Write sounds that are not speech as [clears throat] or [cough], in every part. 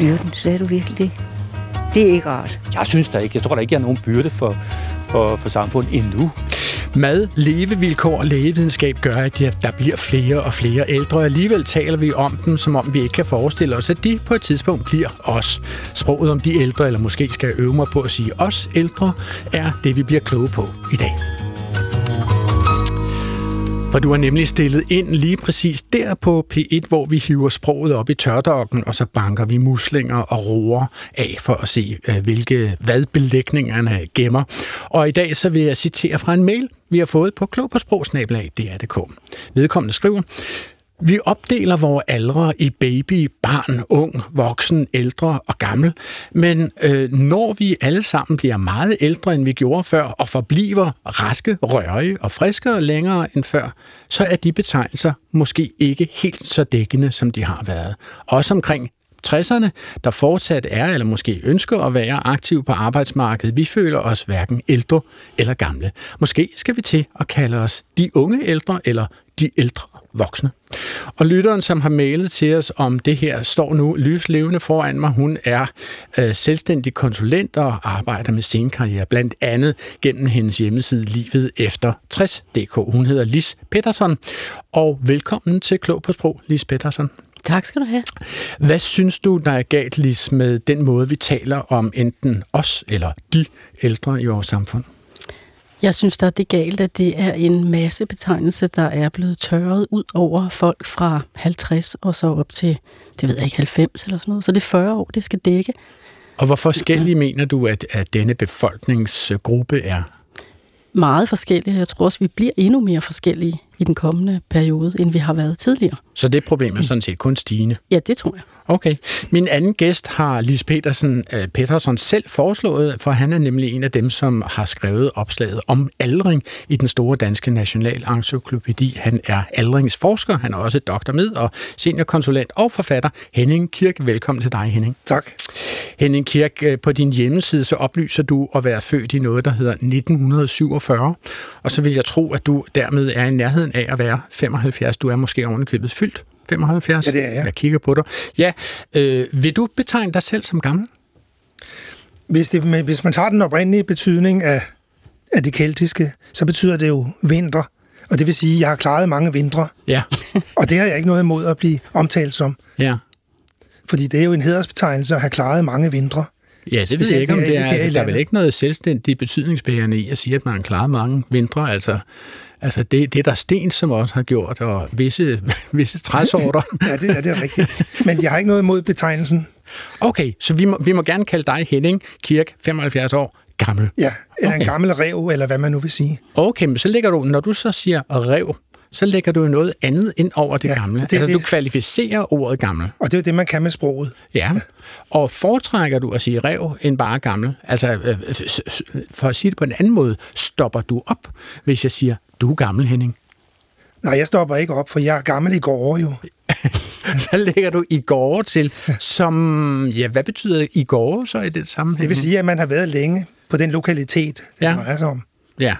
Ældrebyrden, sagde du virkelig det? Det er ikke rart. Jeg synes da ikke. Jeg tror der ikke, jeg er nogen byrde for, for, for samfundet endnu. Mad, levevilkår og lægevidenskab gør, at der bliver flere og flere ældre, og alligevel taler vi om dem, som om vi ikke kan forestille os, at de på et tidspunkt bliver os. Sproget om de ældre, eller måske skal jeg øve mig på at sige os ældre, er det, vi bliver kloge på i dag. For du har nemlig stillet ind lige præcis der på P1, hvor vi hiver sproget op i tørdokken, og så banker vi muslinger og roer af for at se, øh, hvilke hvad belægningerne gemmer. Og i dag så vil jeg citere fra en mail, vi har fået på klog på sprogsnabelag.dr.dk. Vedkommende skriver, vi opdeler vores aldre i baby, barn, ung, voksen, ældre og gammel, men øh, når vi alle sammen bliver meget ældre, end vi gjorde før, og forbliver raske, rørige og friskere længere end før, så er de betegnelser måske ikke helt så dækkende, som de har været. Også omkring 60'erne, der fortsat er eller måske ønsker at være aktiv på arbejdsmarkedet. Vi føler os hverken ældre eller gamle. Måske skal vi til at kalde os de unge ældre eller de ældre voksne. Og lytteren, som har mailet til os om det her, står nu lyslevende foran mig. Hun er øh, selvstændig konsulent og arbejder med scenekarriere, blandt andet gennem hendes hjemmeside Livet Efter 60.dk. Hun hedder Lis Petersen, og velkommen til Klog på Sprog, Lis Petersen. Tak skal du have. Hvad synes du, der er galt, Lis, med den måde, vi taler om enten os eller de ældre i vores samfund? Jeg synes, der er det galt, at det er en masse betegnelse, der er blevet tørret ud over folk fra 50 og så op til, det ved jeg ikke, 90 eller sådan noget. Så det er 40 år, det skal dække. Og hvor forskellige mener du, at, at denne befolkningsgruppe er? Meget forskellige. Jeg tror også, vi bliver endnu mere forskellige i den kommende periode, end vi har været tidligere. Så det problem er sådan set kun stigende? Ja, det tror jeg. Okay. Min anden gæst har Lis Petersen, uh, Petersen selv foreslået, for han er nemlig en af dem, som har skrevet opslaget om aldring i den store danske nationalencyklopædi. Han er aldringsforsker, han er også doktor med og seniorkonsulent og forfatter. Henning Kirk, velkommen til dig, Henning. Tak. Henning Kirk, øh, på din hjemmeside så oplyser du at være født i noget, der hedder 1947, og så vil jeg tro, at du dermed er i nærheden af at være 75. Du er måske ovenikøbet fyldt 75? Ja, det er jeg. Jeg kigger på dig. Ja, øh, vil du betegne dig selv som gammel? Hvis, det, hvis man tager den oprindelige betydning af, af det keltiske, så betyder det jo vinter. Og det vil sige, at jeg har klaret mange vintre. Ja. [laughs] og det har jeg ikke noget imod at blive omtalt som. Ja. Fordi det er jo en hedersbetegnelse at have klaret mange vintre. Ja, det ved jeg ikke, om det er. Altså, der er vel ikke noget selvstændigt betydningsbærende i at sige, at man har klaret mange vintre. Altså, Altså det, det er der sten, som også har gjort, og visse, [laughs] visse træsorter. [laughs] ja, det er, det er rigtigt. Men jeg har ikke noget imod betegnelsen. Okay, så vi må, vi må gerne kalde dig Henning Kirk, 75 år, gammel. Ja, eller okay. en gammel rev, eller hvad man nu vil sige. Okay, men så lægger du, når du så siger rev, så lægger du noget andet ind over det ja, gamle. Det, altså, du kvalificerer ordet gammel. Og det er jo det, man kan med sproget. Ja. ja. Og foretrækker du at sige rev end bare gammel? Altså, øh, for at sige det på en anden måde, stopper du op, hvis jeg siger, du er gammel, Henning? Nej, jeg stopper ikke op, for jeg er gammel i går jo. [laughs] så lægger du i går til, som, ja, hvad betyder i går så i det sammenhæng? Det vil sige, at man har været længe på den lokalitet, det ja. drejer sig om. Ja,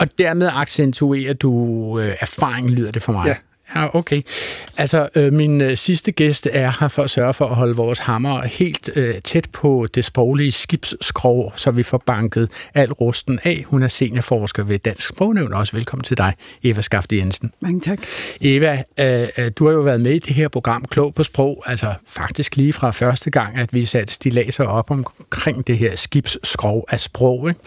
og dermed accentuerer du øh, erfaring, lyder det for mig. Ja. Ja, okay. Altså, øh, min øh, sidste gæst er her for at sørge for at holde vores hammer helt øh, tæt på det sproglige skibsskrog, så vi får banket al rusten af. Hun er seniorforsker ved Dansk Sprognævn. Også velkommen til dig, Eva Skafte Jensen. Mange tak. Eva, øh, øh, du har jo været med i det her program Klog på Sprog, altså faktisk lige fra første gang, at vi satte stilaser op omkring det her skibsskrog af sprog. Ikke?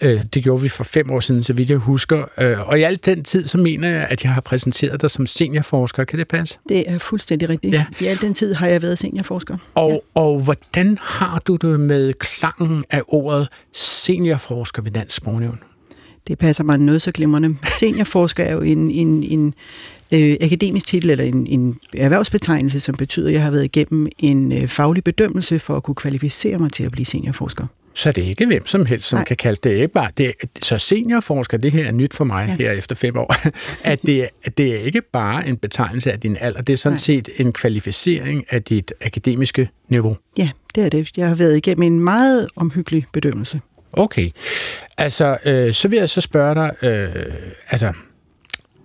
Øh, det gjorde vi for fem år siden, så vidt jeg husker. Øh, og i al den tid, så mener jeg, at jeg har præsenteret dig som seniorforsker. Kan det passe? Det er fuldstændig rigtigt. Ja. I al den tid har jeg været seniorforsker. Og, ja. og hvordan har du det med klangen af ordet seniorforsker ved Dansk Sprognævn? Det passer mig noget så glimrende. Seniorforsker er jo en, en, en øh, akademisk titel eller en, en erhvervsbetegnelse, som betyder, at jeg har været igennem en øh, faglig bedømmelse for at kunne kvalificere mig til at blive seniorforsker. Så det er ikke hvem som helst, som Nej. kan kalde det bare. Det er, så seniorforsker, det her er nyt for mig ja. her efter fem år, [laughs] at det, at det er ikke bare en betegnelse af din alder, det er sådan Nej. set en kvalificering af dit akademiske niveau. Ja, det er det. Jeg har været igennem en meget omhyggelig bedømmelse. Okay. Altså, øh, så vil jeg så spørge dig, øh, altså,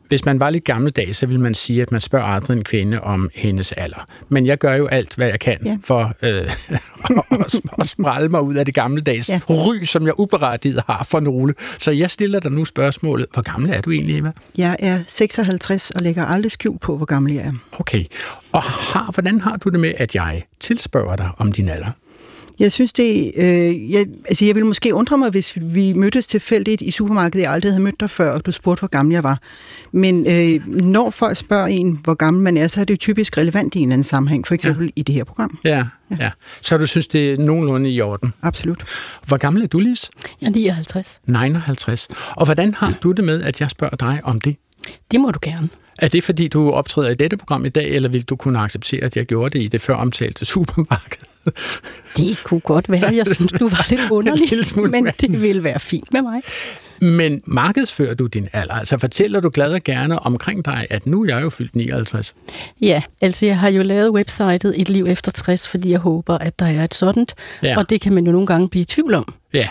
hvis man var lidt gammeldags, så ville man sige, at man spørger aldrig en kvinde om hendes alder. Men jeg gør jo alt, hvad jeg kan Ja. for øh, [laughs] at, at sprælle mig ud af det gammeldags ja. Ry, som jeg uberettiget har for nogle. Så jeg stiller dig nu spørgsmålet, hvor gammel er du egentlig, Eva? Jeg er 56 og lægger aldrig skjul på, hvor gammel jeg er. Okay. Og har, hvordan har du det med, at jeg tilspørger dig om din alder? Jeg synes det, øh, jeg, altså jeg ville måske undre mig, hvis vi mødtes tilfældigt i supermarkedet, jeg aldrig havde mødt dig før, og du spurgte, hvor gammel jeg var. Men øh, når folk spørger en, hvor gammel man er, så er det jo typisk relevant i en eller anden sammenhæng, for eksempel ja. i det her program. Ja, ja. ja. Så du synes, det er nogenlunde i orden. Absolut. Hvor gammel er du, Lis? Jeg er 59. 59. Og hvordan har du det med, at jeg spørger dig om det? Det må du gerne. Er det, fordi du optræder i dette program i dag, eller vil du kunne acceptere, at jeg gjorde det i det før omtalte supermarked? [laughs] Det kunne godt være. Jeg synes, du var lidt [laughs] underlig, men det ville være fint med mig. Men markedsfører du din alder? Altså fortæller du glad og gerne omkring dig, at nu er jeg jo fyldt 59? Ja, altså jeg har jo lavet websitet Et liv efter 60, fordi jeg håber, at der er et sådan, Ja. og det kan man jo nogle gange blive i tvivl om. Ja,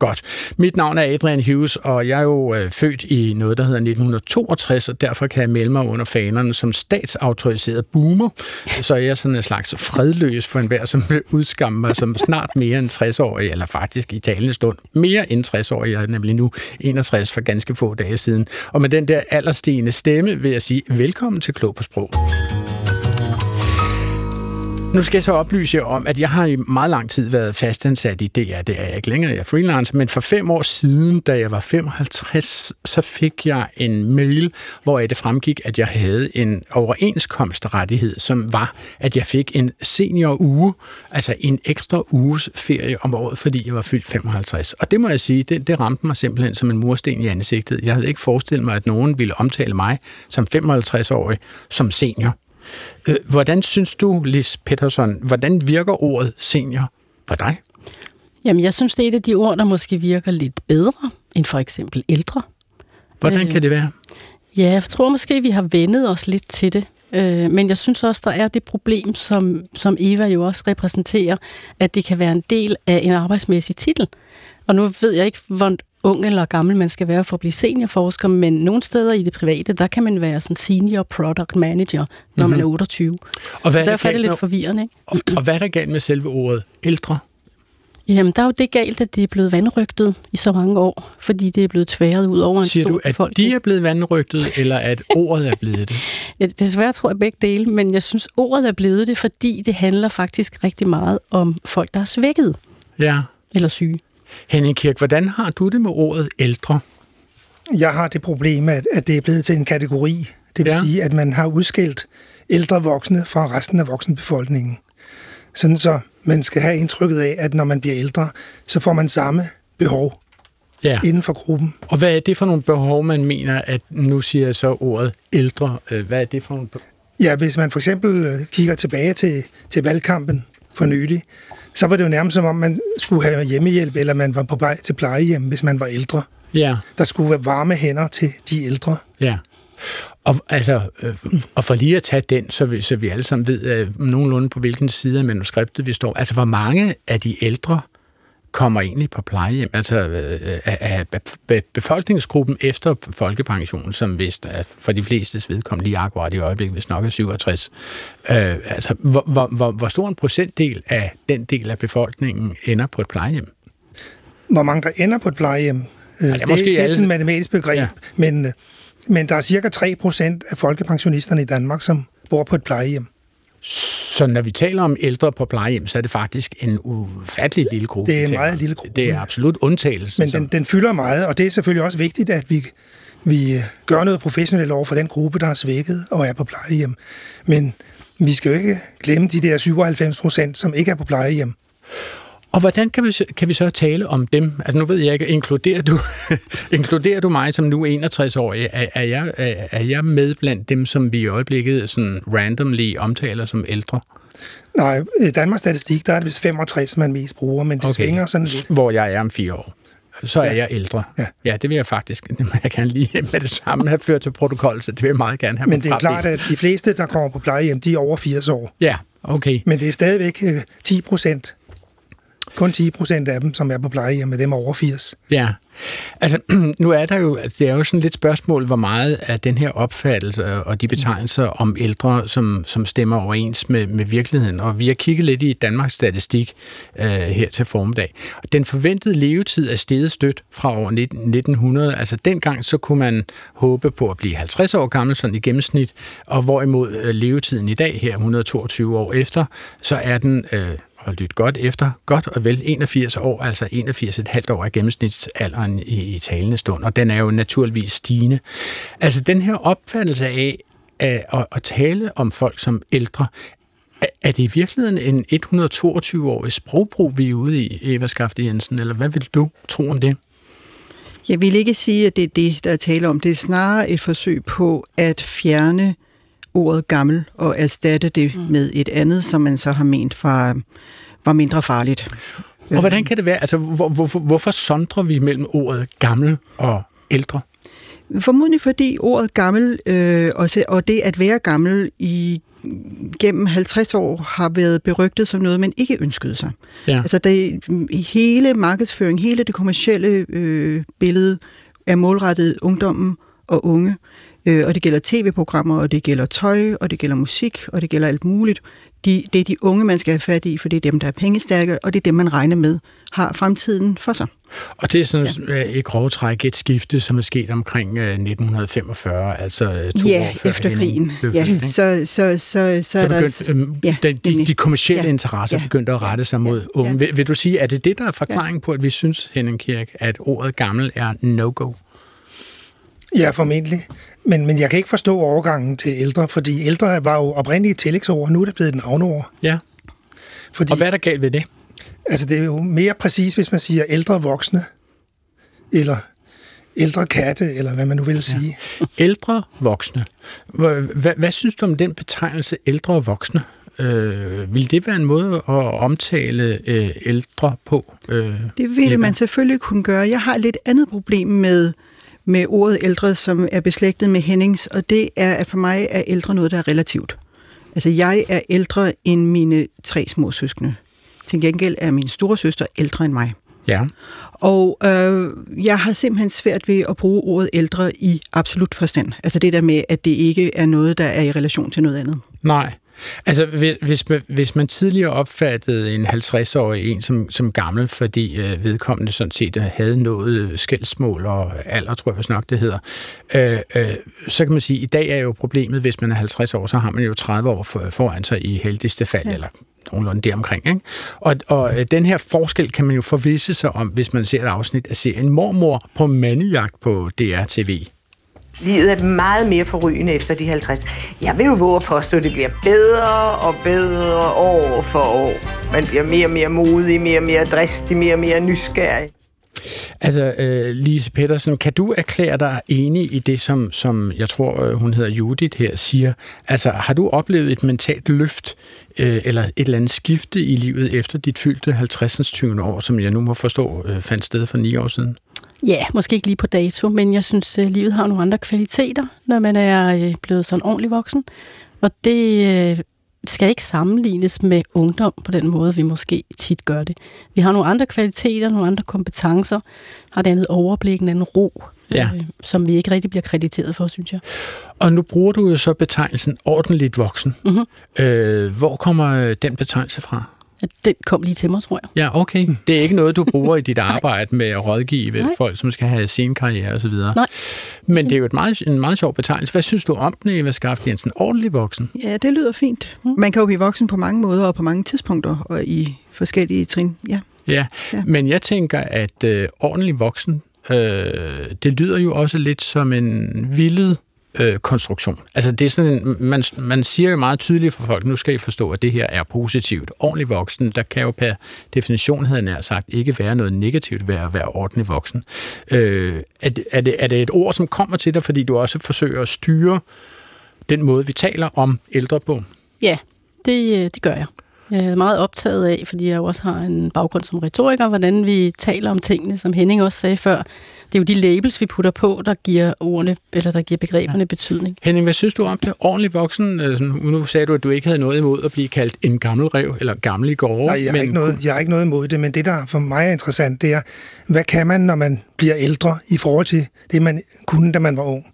godt. Mit navn er Adrian Hughes, og jeg er jo øh, født i noget, der hedder 1962, og derfor kan jeg melde mig under fanerne som statsautoriseret boomer. Så jeg er sådan en slags fredløs for enhver, som vil udskamme mig som snart mere end 60-årig, eller faktisk i talende stund mere end 60-årig. Jeg er nemlig nu 61 for ganske få dage siden. Og med den der alderstigende stemme vil jeg sige velkommen til Klog på Sprog. Nu skal jeg så oplyse jer om, at jeg har i meget lang tid været fastansat i DR. Det er jeg ikke længere, jeg er freelancer, men for fem år siden, da jeg var 55, så fik jeg en mail, hvor det fremgik, at jeg havde en overenskomstrettighed, som var, at jeg fik en senior uge, altså en ekstra uges ferie om året, fordi jeg var fyldt 55. Og det må jeg sige, det, det ramte mig simpelthen som en mursten i ansigtet. Jeg havde ikke forestillet mig, at nogen ville omtale mig som 55-årig som senior. Øh, Hvordan synes du, Lis Peterson, hvordan virker ordet senior på dig? Jamen, jeg synes, det er et af de ord, der måske virker lidt bedre end for eksempel ældre. Hvordan Øh. kan det være? Ja, jeg tror måske, vi har vendet os lidt til det. Øh, Men jeg synes også, der er det problem, som, som Eva jo også repræsenterer, at det kan være en del af en arbejdsmæssig titel. Og nu ved jeg ikke, hvor ung eller gammel man skal være for at blive seniorforsker, men nogle steder i det private, der kan man være sådan senior product manager, når mm-hmm. man er 28. Og hvad, er derfor er det lidt med, forvirrende. Ikke? og, og hvad er der galt med selve ordet ældre? Jamen, der er jo det galt, at det er blevet vandrygtet i så mange år, fordi det er blevet tværet ud over en Siger stor du, at befolkning. de er blevet vandrygtet, eller at ordet er blevet det? [laughs] Ja, desværre tror jeg begge dele, men jeg synes, ordet er blevet det, fordi det handler faktisk rigtig meget om folk, der er svækket Ja. eller syge. Henning Kirk, hvordan har du det med ordet ældre? Jeg har det problem, at, at det er blevet til en kategori. Det vil Ja. sige, at man har udskilt ældre voksne fra resten af voksenbefolkningen. Sådan så man skal have indtrykket af, at når man bliver ældre, så får man samme behov Ja. inden for gruppen. Og hvad er det for nogle behov, man mener, at nu siger jeg så ordet ældre? Øh, Hvad er det for nogle Ja, hvis man for eksempel øh, kigger tilbage til, til valgkampen for nylig, så var det jo nærmest som om, man skulle have hjemmehjælp, eller man var på vej til plejehjem, hvis man var ældre. Ja, Der skulle være varme hænder til de ældre. ja. Og, altså, øh, og for lige at tage den, så vi, så vi alle sammen ved øh, nogenlunde på hvilken side af manuskriptet vi står. Altså, hvor mange af de ældre kommer egentlig på plejehjem? Altså, øh, af, af be- befolkningsgruppen efter folkepensionen, som vist er for de flestes vedkommende lige akkurat i øjeblikket, hvis nok er 67. Øh, altså, hvor, hvor, hvor, hvor stor en procentdel af den del af befolkningen ender på et plejehjem? Hvor mange der ender på et plejehjem, øh, er det, måske det er alle- sådan et matematisk begreb, Ja. ja. men, øh, men der er cirka 3 procent af folkepensionisterne i Danmark, som bor på et plejehjem. Så når vi taler om ældre på plejehjem, så er det faktisk en ufattelig lille gruppe. Det er en meget lille gruppe, Det er absolut undtagelsen. Men den, den fylder meget, og det er selvfølgelig også vigtigt, at vi, vi øh, gør noget professionelt over for den gruppe, der er svækket og er på plejehjem. Men vi skal jo ikke glemme de der 97 procent, som ikke er på plejehjem. Og hvordan kan vi, så- kan vi så tale om dem? Altså nu ved jeg ikke, inkluderer du, [laughs] inkluderer du mig som nu 61-årig? Er, er, jeg, er, er jeg med blandt dem, som vi i øjeblikket sådan randomly omtaler som ældre? Nej, i Danmarks Statistik, der er det vist 65, man mest bruger, men det okay. svinger sådan lidt. Hvor jeg er om fire år. Så er Ja. jeg ældre. Ja. ja, det vil jeg faktisk jeg gerne lige med det samme have ført til protokol, så det vil jeg meget gerne have Men det er klart, at de fleste, der kommer på plejehjem, de er over 80 år. Ja, okay. Men det er stadigvæk øh, 10 procent, kun 10 procent af dem, som er på plejehjem, med dem over 80. Ja, altså [clears throat] nu er der jo, altså, det er jo sådan lidt spørgsmål, hvor meget af den her opfattelse og de betegnelser om ældre, som, som stemmer overens med, med virkeligheden. Og vi har kigget lidt i Danmarks statistik øh, her til formiddag. Den forventede levetid er steget stødt fra år 1900. Altså dengang så kunne man håbe på at blive 50 år gammel sådan i gennemsnit, og hvorimod øh, levetiden i dag her 122 år efter, så er den øh, og lyt godt efter, godt og vel 81 år, altså 81,5 år er gennemsnitsalderen i, i talende stund, og den er jo naturligvis stigende. Altså den her opfattelse af at, at, at tale om folk som ældre, er, det i virkeligheden en 122-årig sprogbrug, vi er ude i, Eva Skafte Jensen, eller hvad vil du tro om det? Jeg vil ikke sige, at det er det, der er tale om. Det er snarere et forsøg på at fjerne ordet gammel og erstatte det mm. med et andet, som man så har ment var, var mindre farligt. Og hvordan kan det være? Altså, hvor, hvor, hvorfor sondrer vi mellem ordet gammel og ældre? Formodentlig fordi ordet gammel øh, og, og det at være gammel i gennem 50 år har været berygtet som noget, man ikke ønskede sig. Ja. Altså det, hele markedsføring, hele det kommercielle øh, billede er målrettet ungdommen og unge. Øh, og det gælder tv-programmer, og det gælder tøj, og det gælder musik, og det gælder alt muligt. De, det er de unge, man skal have fat i, for det er dem, der er pengestærke, og det er dem, man regner med har fremtiden for sig. Og det er sådan ja. i grove træk et skifte, som er sket omkring 1945, øh, altså øh, to ja, år før efter krigen. Ja, så, så, så, så, er der... Øhm, ja, de, de, de kommercielle ja, interesser ja, begyndte at rette sig mod ja, unge. Ja. Vil, vil du sige, er det det, der er forklaring ja. på, at vi synes, Henning Kirk, at ordet gammel er no-go? Ja, formentlig. Men, men jeg kan ikke forstå overgangen til ældre, fordi ældre var jo oprindeligt et tillægsord, nu er det blevet en navneord. Ja. Fordi, og hvad er der galt ved det? Altså, det er jo mere præcis, hvis man siger ældre voksne, eller ældre katte, eller hvad man nu vil ja. sige. Ældre voksne. Hvad, hvad synes du om den betegnelse ældre voksne? Øh, vil det være en måde at omtale øh, ældre på? Øh, det ville man selvfølgelig kunne gøre. Jeg har lidt andet problem med med ordet ældre, som er beslægtet med Hennings, og det er, at for mig er ældre noget, der er relativt. Altså, jeg er ældre end mine tre små søskende. Til gengæld er min store søster ældre end mig. Ja. Og øh, jeg har simpelthen svært ved at bruge ordet ældre i absolut forstand. Altså det der med, at det ikke er noget, der er i relation til noget andet. Nej. Altså, hvis man, hvis man tidligere opfattede en 50-årig en som, som gammel, fordi øh, vedkommende sådan set havde nået skældsmål og alder, tror jeg faktisk nok, det hedder, øh, øh, så kan man sige, at i dag er jo problemet, hvis man er 50 år, så har man jo 30 år for, foran sig i heldigste fald, ja. eller nogenlunde deromkring. Ikke? Og, og øh, den her forskel kan man jo forvisse sig om, hvis man ser et afsnit af serien Mormor på mandejagt på DR-TV. Livet er meget mere forrygende efter de 50. Jeg vil jo våge at påstå, at det bliver bedre og bedre år for år. Man bliver mere og mere modig, mere og mere dristig, mere og mere nysgerrig. Altså, uh, Lise Petersen, kan du erklære dig enig i det, som, som jeg tror, øh, hun hedder Judith her, siger? Altså, har du oplevet et mentalt løft, uh, eller et eller andet skifte i livet efter dit fyldte 50. 20. år, som jeg nu må forstå uh, fandt sted for ni år siden? Ja, måske ikke lige på dato, men jeg synes, at livet har nogle andre kvaliteter, når man er blevet sådan ordentlig voksen. Og det skal ikke sammenlignes med ungdom på den måde, vi måske tit gør det. Vi har nogle andre kvaliteter, nogle andre kompetencer, har det andet overblik, en anden ro, ja. øh, som vi ikke rigtig bliver krediteret for, synes jeg. Og nu bruger du jo så betegnelsen ordentligt voksen. Mm-hmm. Øh, hvor kommer den betegnelse fra? Den kom lige til mig, tror jeg. Ja, okay. Det er ikke noget, du bruger i dit [laughs] arbejde med at rådgive Nej. folk, som skal have scenekarriere osv. Nej. Men det er jo et meget, en meget sjov betegnelse. Hvad synes du om den, Eva Skaft Jensen? Ordentlig voksen? Ja, det lyder fint. Mm. Man kan jo blive voksen på mange måder og på mange tidspunkter og i forskellige trin. Ja. Ja, ja. men jeg tænker, at øh, ordentlig voksen, øh, det lyder jo også lidt som en vildet øh, konstruktion. Altså det er sådan en, man, man siger jo meget tydeligt for folk, nu skal I forstå, at det her er positivt. Ordentlig voksen, der kan jo per definition, havde jeg sagt, ikke være noget negativt ved at være ordentlig voksen. Øh, er, det, er, det, er det et ord, som kommer til dig, fordi du også forsøger at styre den måde, vi taler om ældre på? Ja, det, øh, det gør jeg. Jeg er meget optaget af, fordi jeg jo også har en baggrund som retoriker, hvordan vi taler om tingene, som Henning også sagde før. Det er jo de labels, vi putter på, der giver ordene, eller der giver begreberne ja. betydning. Henning, hvad synes du om det? Ordentlig voksen? Altså, Nu sagde du, at du ikke havde noget imod at blive kaldt en gammel rev, eller gammel i gårde. Nej, jeg har, men ikke noget, jeg har ikke noget imod det, men det, der for mig er interessant, det er, hvad kan man, når man bliver ældre, i forhold til det, man kunne, da man var ung?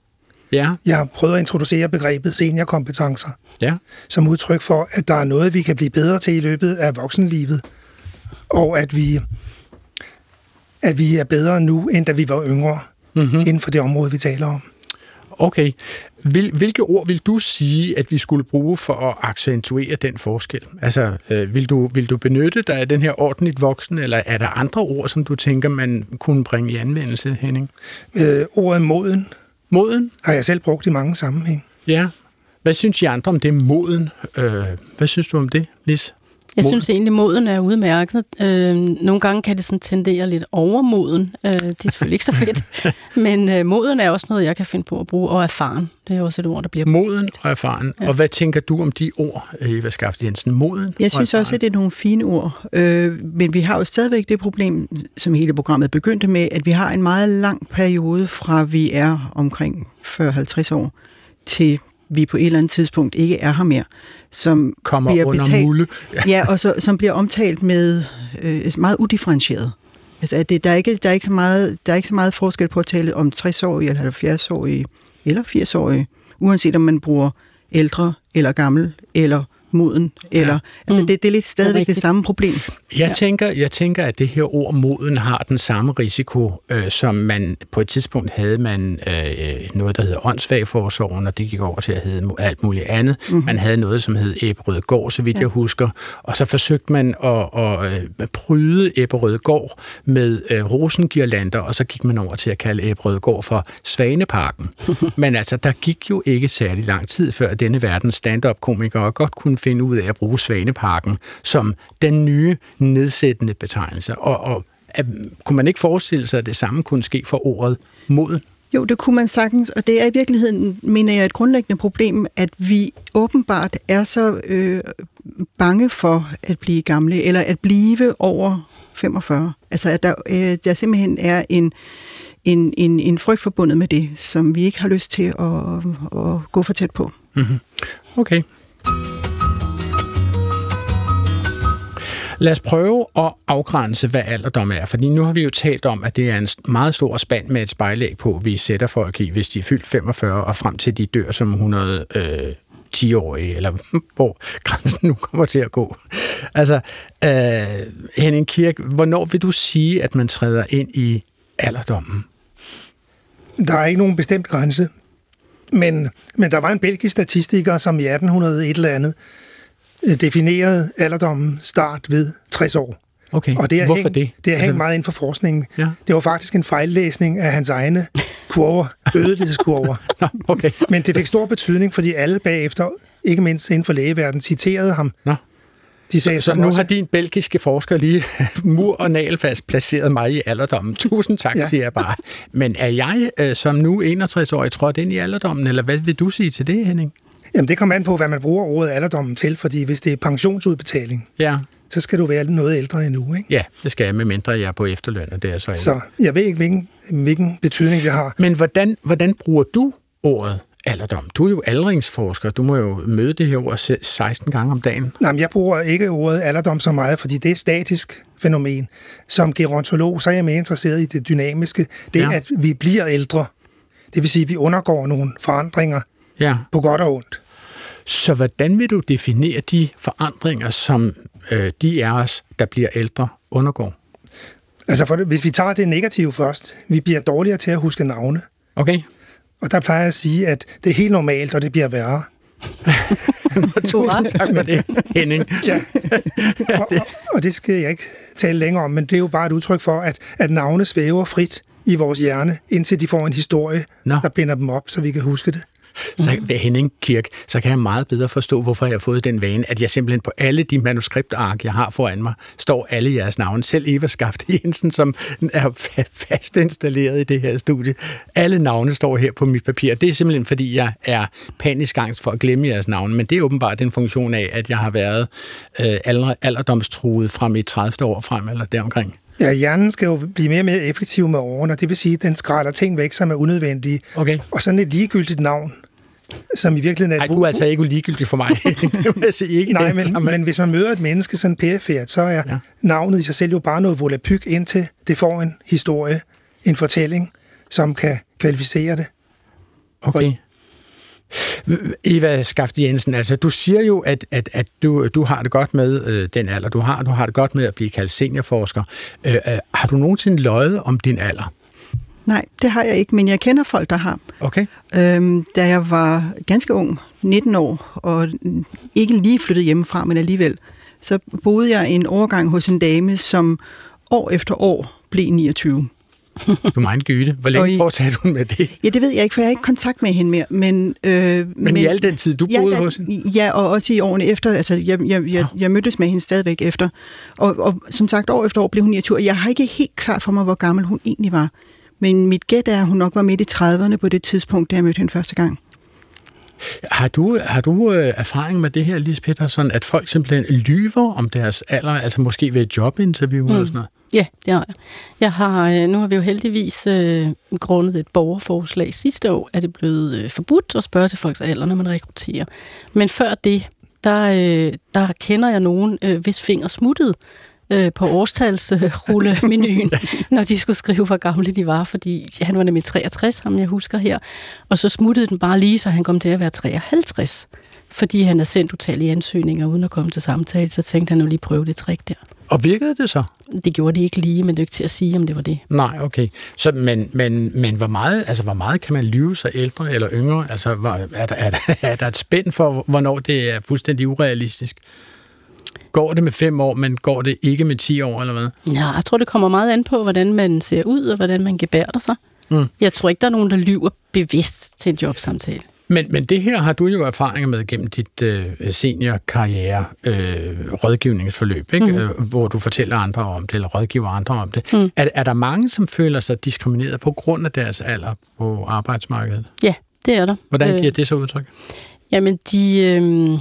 Ja, Jeg har prøvet at introducere begrebet seniorkompetencer ja. som udtryk for, at der er noget, vi kan blive bedre til i løbet af voksenlivet, og at vi, at vi er bedre nu, end da vi var yngre, mm-hmm. inden for det område, vi taler om. Okay. Hvil, hvilke ord vil du sige, at vi skulle bruge for at accentuere den forskel? Altså, øh, vil, du, vil du benytte dig af den her ordentligt voksen, eller er der andre ord, som du tænker, man kunne bringe i anvendelse, Henning? Øh, ordet moden Moden? har jeg selv brugt i mange sammenhæng. Ja. Hvad synes I andre om det moden? Øh, hvad synes du om det, Lis? Jeg Moden. synes egentlig, moden er udmærket. Øh, nogle gange kan det sådan tendere lidt overmoden. Øh, det er selvfølgelig ikke så fedt. [laughs] Men øh, moden er også noget, jeg kan finde på at bruge. Og erfaren, det er også et ord, der bliver brugt. Moden og erfaren. Ja. Og hvad tænker du om de ord, Eva Skaft Jensen? Moden Jeg og synes erfaren? også, at det er nogle fine ord, øh, men vi har jo stadigvæk det problem, som hele programmet begyndte med, at vi har en meget lang periode fra vi er omkring 40-50 år, til vi på et eller andet tidspunkt ikke er her mere, som kommer bliver under betalt, mulde. [laughs] ja, og så, som bliver omtalt med øh, meget udifferentieret. Altså, at det, der, er ikke, der, er ikke så meget, der er ikke så meget forskel på at tale om 60-årige, eller 70-årige, eller 80-årige, uanset om man bruger ældre, eller gammel, eller moden, eller... Ja. Altså, Mm. det, det er lidt stadigvæk det, rigtigt. samme problem. Jeg, ja. tænker, jeg tænker, at det her ord moden har den samme risiko, øh, som man på et tidspunkt havde man øh, noget, der hedder åndssvagforsorgen, og det gik over til at hedde alt muligt andet. Mm-hmm. Man havde noget, som hed Æberød Gård, så vidt ja. jeg husker, og så forsøgte man at, at, at pryde Æberød Gård med øh, rosengirlander, og så gik man over til at kalde Æberød Gård for Svaneparken. [laughs] Men altså, der gik jo ikke særlig lang tid, før denne verdens stand-up-komikere godt kunne finde ud af at bruge Svaneparken som den nye nedsættende betegnelse. Og, og at, kunne man ikke forestille sig, at det samme kunne ske for ordet mod? Jo, det kunne man sagtens, og det er i virkeligheden, mener jeg, et grundlæggende problem, at vi åbenbart er så øh, bange for at blive gamle, eller at blive over 45. Altså, at der, øh, der simpelthen er en, en, en, en frygt forbundet med det, som vi ikke har lyst til at, at gå for tæt på. Mm-hmm. Okay. Lad os prøve at afgrænse, hvad alderdom er. Fordi nu har vi jo talt om, at det er en meget stor spand med et spejlæg på, vi sætter folk i, hvis de er fyldt 45 og frem til de dør som 100... Øh, 10-årige, eller [laughs] hvor grænsen nu kommer til at gå. Altså, øh, Henning Kirk, hvornår vil du sige, at man træder ind i alderdommen? Der er ikke nogen bestemt grænse, men, men der var en belgisk statistiker, som i 1800 et eller andet definerede alderdommen start ved 60 år. Okay, Og det er hvorfor hængt, det? Det er hængt Altså- meget inden for forskningen. Ja. Det var faktisk en fejllæsning af hans egne kurver, dødelighedskurver. [laughs] Okay. Men det fik stor betydning, fordi alle bagefter, ikke mindst inden for lægeverdenen, citerede ham. Nå. De sagde, Så som nu også, har din belgiske forsker lige [laughs] mur og nagelfast placeret mig i alderdommen. Tusind tak, ja. Siger jeg bare. [laughs] Men er jeg øh, som nu 61-årig trådt ind i alderdommen, eller hvad vil du sige til det, Henning? Jamen, det kommer an på, hvad man bruger ordet alderdommen til, fordi hvis det er pensionsudbetaling, Ja, så skal du være noget ældre endnu, ikke? ja det skal jeg, med mindre jeg er på efterløn, og det er så ikke. Så jeg ved ikke, hvilken, hvilken betydning det har. Men hvordan, hvordan bruger du ordet alderdom? Du er jo aldringsforsker. Du må jo møde det her ord se- 16 gange om dagen. Nej, men jeg bruger ikke ordet alderdom så meget, fordi det er et statisk fænomen. Som gerontolog, så er jeg mere interesseret i det dynamiske. Det er, Ja. at vi bliver ældre. Det vil sige, at vi undergår nogle forandringer Ja. på godt og ondt. Så hvordan vil du definere de forandringer, som øh, de af os, der bliver ældre, undergår? Altså, for det, hvis vi tager det negative først, vi bliver dårligere til at huske navne. Okay? Og der plejer jeg at sige, at det er helt normalt, og det bliver værre. [laughs] Tusind tak for det, Henning. Ja. [laughs] og, og, og det skal jeg ikke tale længere om, men det er jo bare et udtryk for, at, at navne svæver frit i vores hjerne, indtil de får en historie, Nå. der binder dem op, så vi kan huske det. Så ved Henning Kirk, så kan jeg meget bedre forstå, hvorfor jeg har fået den vane, at jeg simpelthen på alle de manuskriptark, jeg har foran mig, står alle jeres navne. Selv Eva Skaft Jensen, som er fast installeret i det her studie. Alle navne står her på mit papir. Det er simpelthen, fordi jeg er panisk angst for at glemme jeres navne, men det er åbenbart den funktion af, at jeg har været øh, alderdomstruet fra mit 30. år frem, eller deromkring. Ja, hjernen skal jo blive mere og mere effektiv med årene, og det vil sige, at den skræller ting væk, som er unødvendige. Okay. Og sådan et ligegyldigt navn, som i virkeligheden er... Nej, du er altså ikke ligegyldigt for mig. [laughs] det vil sige ikke Nej, men, men hvis man møder et menneske sådan pærefærd, så er ja. navnet i sig selv jo bare noget volapyk, indtil det får en historie, en fortælling, som kan kvalificere det. Okay. Eva Skaft Jensen, altså du siger jo, at, at, at du, du har det godt med øh, den alder, du har. Du har det godt med at blive kaldt seniorforsker. Øh, øh, har du nogensinde løjet om din alder? Nej, det har jeg ikke, men jeg kender folk, der har. Okay. Øhm, da jeg var ganske ung, 19 år, og ikke lige flyttet hjemmefra, men alligevel, så boede jeg en overgang hos en dame, som år efter år blev 29. Du må gyde. Hvor længe I, fortsatte hun med det? Ja, det ved jeg ikke, for jeg har ikke kontakt med hende mere. Men, øh, men, men i al den tid, du boede ja, hos hende? Ja, og også i årene efter. Altså, jeg, jeg, jeg, jeg mødtes med hende stadigvæk efter. Og, og som sagt, år efter år blev hun 29. Jeg har ikke helt klart for mig, hvor gammel hun egentlig var. Men mit gæt er, at hun nok var midt i 30'erne på det tidspunkt, da jeg mødte hende første gang. Har du, har du øh, erfaring med det her, Lis Petersen, at folk simpelthen lyver om deres alder, altså måske ved et jobinterview mm. eller sådan noget? Ja, det har jeg. jeg har, øh, nu har vi jo heldigvis øh, grundet et borgerforslag sidste år, at det blevet øh, forbudt at spørge til folks alder, når man rekrutterer. Men før det, der, øh, der kender jeg nogen, øh, hvis finger smuttede øh, på årstalsrullemenuen, [laughs] når de skulle skrive, hvor gamle de var, fordi han var nemlig 63, ham jeg husker her. Og så smuttede den bare lige, så han kom til at være 53. Fordi han havde sendt utallige ansøgninger uden at komme til samtale, så tænkte han nu lige prøve det trick der. Og virkede det så? Det gjorde det ikke lige, men det er ikke til at sige, om det var det. Nej, okay. Så, men, men, men hvor, meget, altså, hvor meget kan man lyve sig ældre eller yngre? Altså, hvor, er, der, er, der, [laughs] er der et spænd for, hvornår det er fuldstændig urealistisk? Går det med fem år, men går det ikke med ti år, eller hvad? Ja, jeg tror, det kommer meget an på, hvordan man ser ud, og hvordan man gebærder sig. Mm. Jeg tror ikke, der er nogen, der lyver bevidst til en jobsamtale. Men, men det her har du jo erfaringer med gennem dit øh, seniorkarriere øh, rådgivningsforløb, ikke? Mm. Hvor du fortæller andre om det, eller rådgiver andre om det. Mm. Er, er der mange, som føler sig diskrimineret på grund af deres alder på arbejdsmarkedet? Ja, det er der. Hvordan giver øh, det så udtryk? Jamen, de... Øh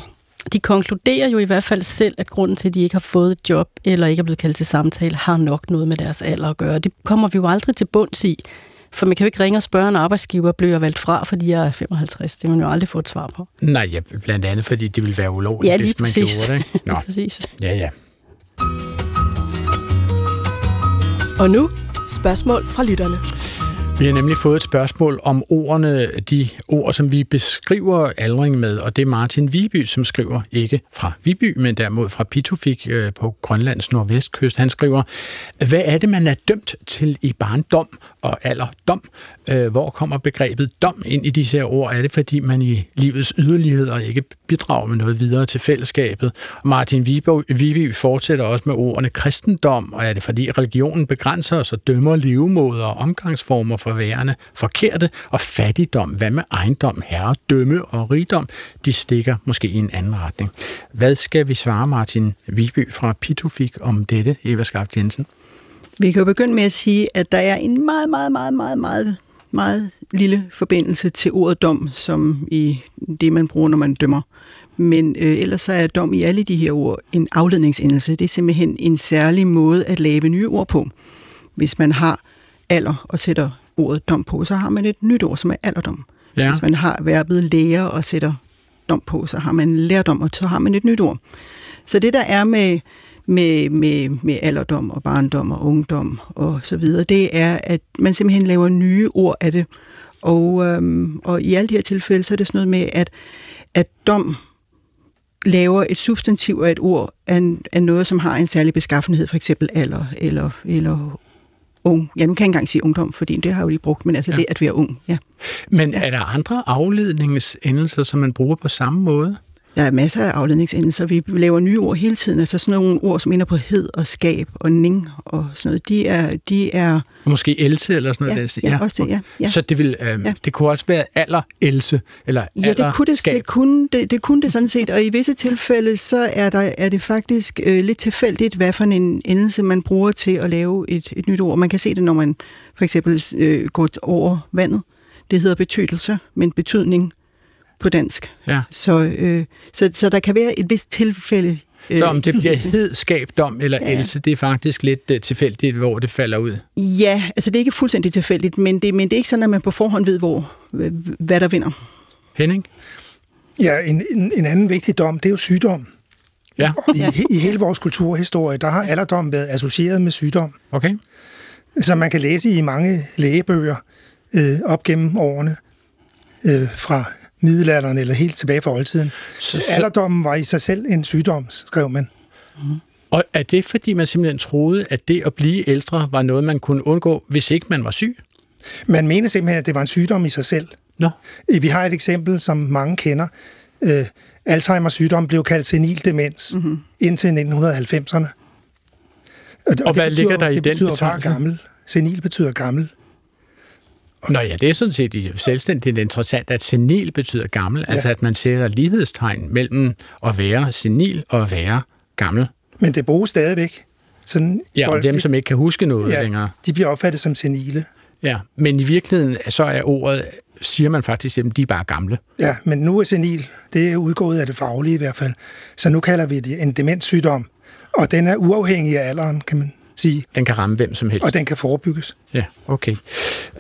de konkluderer jo i hvert fald selv, at grunden til, at de ikke har fået et job, eller ikke er blevet kaldt til samtale, har nok noget med deres alder at gøre. Det kommer vi jo aldrig til bunds i. For man kan jo ikke ringe og spørge en arbejdsgiver, bliver jeg valgt fra, fordi jeg er 55. Det vil man jo aldrig få et svar på. Nej, ja, blandt andet, fordi det ville være ulovligt, ja, lige hvis man præcis. gjorde det. [laughs] Nå. lige præcis. Ja, ja. Og nu spørgsmål fra lytterne. Vi har nemlig fået et spørgsmål om ordene, de ord, som vi beskriver aldring med, og det er Martin Viby, som skriver ikke fra Viby, men derimod fra Pitufik øh, på Grønlands nordvestkyst. Han skriver, hvad er det, man er dømt til i barndom og alderdom? Øh, hvor kommer begrebet dom ind i disse her ord? Er det, fordi man i livets yderligheder ikke bidrager med noget videre til fællesskabet? Martin Viby fortsætter også med ordene kristendom, og er det, fordi religionen begrænser os og dømmer levemåder og omgangsformer for værende forkerte, og fattigdom, hvad med ejendom, herredømme og rigdom, de stikker måske i en anden retning. Hvad skal vi svare Martin Viby fra Pitufik om dette, Eva Skaft Jensen? Vi kan jo begynde med at sige, at der er en meget, meget, meget, meget, meget, meget lille forbindelse til ordet dom, som i det, man bruger, når man dømmer. Men øh, ellers så er dom i alle de her ord en afledningsendelse. Det er simpelthen en særlig måde at lave nye ord på. Hvis man har alder og sætter ordet dom på, så har man et nyt ord, som er alderdom. Ja. Hvis man har verbet lære og sætter dom på, så har man lærdom, og så har man et nyt ord. Så det, der er med, med, med, med alderdom og barndom og ungdom og så videre, det er, at man simpelthen laver nye ord af det. Og, øhm, og i alle de her tilfælde, så er det sådan noget med, at, at dom laver et substantiv af et ord af, af noget, som har en særlig beskaffenhed, for eksempel alder eller, eller ung. Ja, nu kan jeg ikke engang sige ungdom, fordi det har jeg jo lige brugt, men altså ja. det at være ung. Ja. Men er der andre afledningsendelser, som man bruger på samme måde? Der er masser af afledningsendelser. Vi laver nye ord hele tiden. Altså sådan nogle ord, som ender på hed og skab og ning og sådan noget. De er... De er Måske else eller sådan noget. ja, ja, også det, ja, ja. Så det, vil, øh, Ja. det kunne også være alder else, eller Ja, det kunne det, alderskab. det, kunne det, det kunne det sådan set, og i visse tilfælde, så er, der, er det faktisk øh, lidt tilfældigt, hvad for en endelse man bruger til at lave et, et nyt ord. Man kan se det, når man for eksempel øh, går over vandet. Det hedder betydelse, men betydning på dansk. Ja. Så, øh, så, så der kan være et vist tilfælde. Øh, Så om det bliver [laughs] hed, skab, dom eller Ja. else, det er faktisk lidt uh, tilfældigt, hvor det falder ud. Ja, altså det er ikke fuldstændig tilfældigt, men det, men det er ikke sådan, at man på forhånd ved, hvor, hvad der vinder. Henning? Ja, en, en, en anden vigtig dom, det er jo sygdom. Ja, [laughs] I, I hele vores kulturhistorie, der har alderdom været associeret med sygdom. okay. som man kan læse i mange lægebøger øh, op gennem årene, øh, fra middelalderen eller helt tilbage fra oldtiden. Så, Så, Alderdommen var i sig selv en sygdom, skrev man. og er det, fordi man simpelthen troede, at det at blive ældre var noget, man kunne undgå, hvis ikke man var syg? Man mener simpelthen, at det var en sygdom i sig selv. Nå. Øh, Vi har et eksempel, som mange kender. Øh, Alzheimers sygdom blev kaldt senil demens Mhm. mm-hmm. indtil 1990'erne. Og, Og hvad ligger der i det den betyder bare gammel. Senil betyder gammel. Nå ja, det er sådan set selvstændigt interessant, at senil betyder gammel, ja. altså at man sætter lighedstegn mellem at være senil og at være gammel. Men det bruges stadigvæk. Sådan Ja, og dem, som ikke kan huske noget ja, længere. de bliver opfattet som senile. Ja, men i virkeligheden, så er ordet, siger man faktisk, at de er bare gamle. Ja, men nu er senil, det er udgået af det faglige i hvert fald. Så nu kalder vi det en demenssygdom, og den er uafhængig af alderen, kan man sige, Den kan ramme hvem som helst. og den kan forebygges. Ja, okay.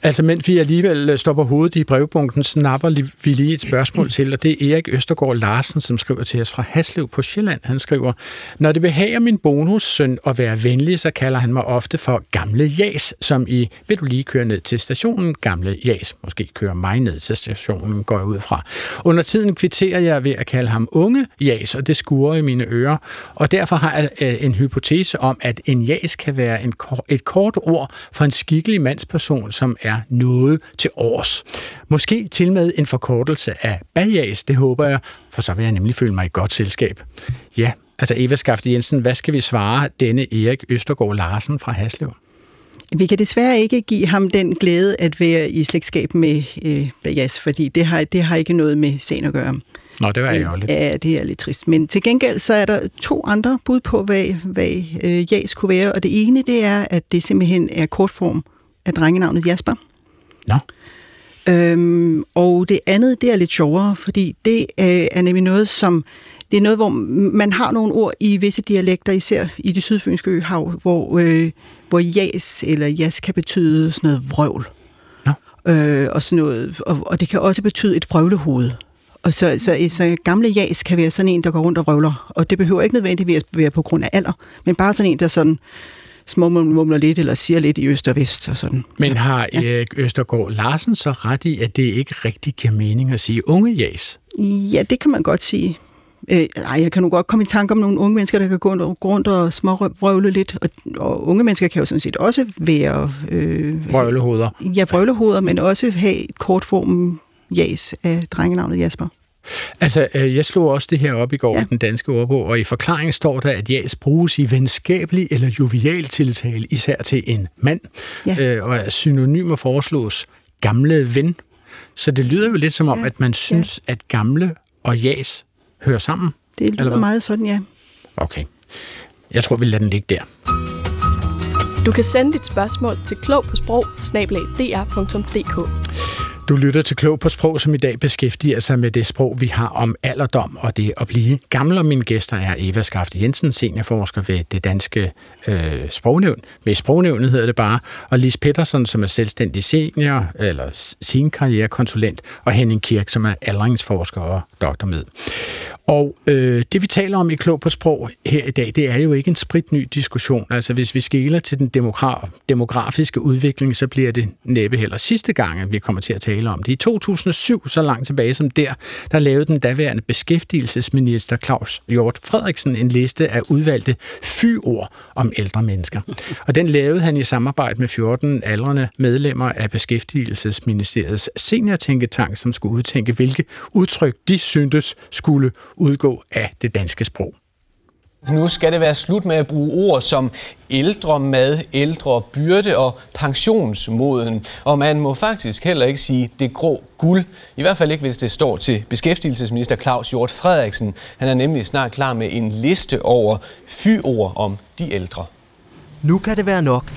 Altså, mens vi alligevel øh, stopper hovedet i brevbunken, snapper vi lige et spørgsmål til, og det er Erik Østergaard Larsen, som skriver til os fra Haslev på Sjælland. Han skriver, når det behager min bonussøn at være venlig, så kalder han mig ofte for gamle jas, som i, vil du lige køre ned til stationen, gamle jas. Måske køre mig ned til stationen, går jeg ud fra. Under tiden kvitterer jeg ved at kalde ham unge jas, og det skurer i mine ører. Og derfor har jeg øh, en hypotese om, at en jas kan være en, kor- et kort ord for en skikkelig mandsperson, som er noget til års. Måske til med en forkortelse af bajas, det håber jeg, for så vil jeg nemlig føle mig i godt selskab. Ja, altså Eva Skafte Jensen, hvad skal vi svare denne Erik Østergaard Larsen fra Haslev? Vi kan desværre ikke give ham den glæde at være i slægtskab med øh, Bajas, fordi det har, det har ikke noget med sagen at gøre. Nå, det var ærgerligt. Ja, det er lidt trist. Men til gengæld så er der to andre bud på, hvad, hvad øh, Jas kunne være. Og det ene, det er, at det simpelthen er kortform af drengenavnet Jasper. Nå. Øhm, og det andet, det er lidt sjovere, fordi det øh, er nemlig noget, som det er noget, hvor man har nogle ord i visse dialekter, især i det sydfynske øhav, hvor, øh, hvor jas eller jas kan betyde sådan noget vrøvl. Nå. Øh, og, sådan noget, og, og det kan også betyde et vrøvlehoved. Og så, så, så gamle jas kan være sådan en, der går rundt og vrøvler. Og det behøver ikke nødvendigvis at være på grund af alder, men bare sådan en, der sådan småmumler lidt, eller siger lidt i øst og vest og sådan. Men har Erik Østergaard Larsen så ret i, at det ikke rigtig giver mening at sige unge jas? Ja, det kan man godt sige. Øh, nej, jeg kan nu godt komme i tanke om nogle unge mennesker, der kan gå rundt, gå rundt og småvrøvle lidt. Og, og unge mennesker kan jo sådan set også være... Øh, Vrøvlehoveder. Ja, vrøvlehoveder, men også have kortformen jas af drengenavnet Jasper. Altså, øh, jeg slog også det her op i går ja. Ja. i den danske ordbog, og i forklaringen står der, at jas bruges i venskabelig eller jovial tiltale, især til en mand, Ja. øh, og at synonymer foreslås gamle ven. Så det lyder jo lidt som om, Ja, at man synes, at gamle og jas hører sammen. Det Eller lyder hvad? meget sådan, ja. Okay. Jeg tror, vi lader den ligge der. Du kan sende dit spørgsmål til klog på sprog du lytter til Klog på Sprog, som i dag beskæftiger sig med det sprog, vi har om alderdom og det at blive gammel. Og mine gæster er Eva Skaft Jensen, seniorforsker ved det danske øh, sprognævn. Ved sprognævnet hedder det bare. Og Lis Petersen, som er selvstændig senior, eller sin karrierekonsulent. Og Henning Kirk, som er aldringsforsker og doktor med. Og øh, det vi taler om i Klog på Sprog her i dag, det er jo ikke en spritny diskussion. Altså hvis vi skæler til den demogra- demografiske udvikling, så bliver det næppe heller sidste gang, at vi kommer til at tale om det. I 2007, så langt tilbage som der, der lavede den daværende beskæftigelsesminister Claus Hjort Frederiksen en liste af udvalgte fyord om ældre mennesker. Og den lavede han i samarbejde med 14 aldrende medlemmer af Beskæftigelsesministeriets seniortænketank, som skulle udtænke, hvilke udtryk de syntes skulle udgå af det danske sprog. Nu skal det være slut med at bruge ord som ældre mad, ældre byrde og pensionsmoden. Og man må faktisk heller ikke sige det grå guld. I hvert fald ikke, hvis det står til beskæftigelsesminister Claus Hjort Frederiksen. Han er nemlig snart klar med en liste over fyord om de ældre. Nu kan det være nok.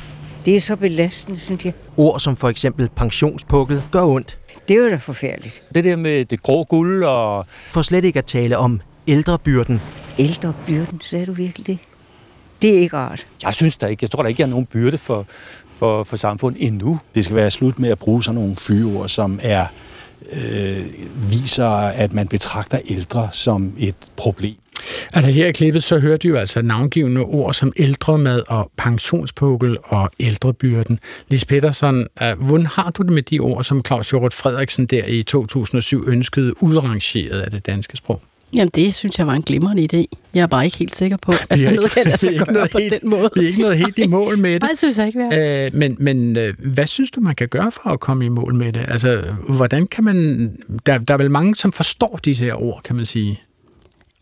Det er så belastende, synes jeg. Ord som for eksempel pensionspukkel gør ondt. Det er jo da forfærdeligt. Det der med det grå guld og For slet ikke at tale om ældrebyrden. Ældrebyrden, sagde du virkelig det? Det er ikke rart. jeg synes der ikke, jeg tror der ikke er nogen byrde for, for, for samfundet endnu. Det skal være slut med at bruge sådan nogle fyreord, som er øh, viser, at man betragter ældre som et problem. Altså her i klippet, så hørte vi jo altså navngivende ord som ældremad og pensionspukkel og ældrebyrden. Lis Petersen, uh, hvordan har du det med de ord, som Claus Hjort Frederiksen der i 2007 ønskede udrangeret af det danske sprog? Jamen, det synes jeg var en glimrende idé. Jeg er bare ikke helt sikker på, at sådan noget kan lade [laughs] sig gøre på helt- den måde. Vi er ikke noget helt i mål med det. [laughs] Nej, det synes jeg ikke, vi er. Øh, men men øh, hvad synes du, man kan gøre for at komme i mål med det? Altså, hvordan kan man... Der, der er vel mange, som forstår disse her ord, kan man sige.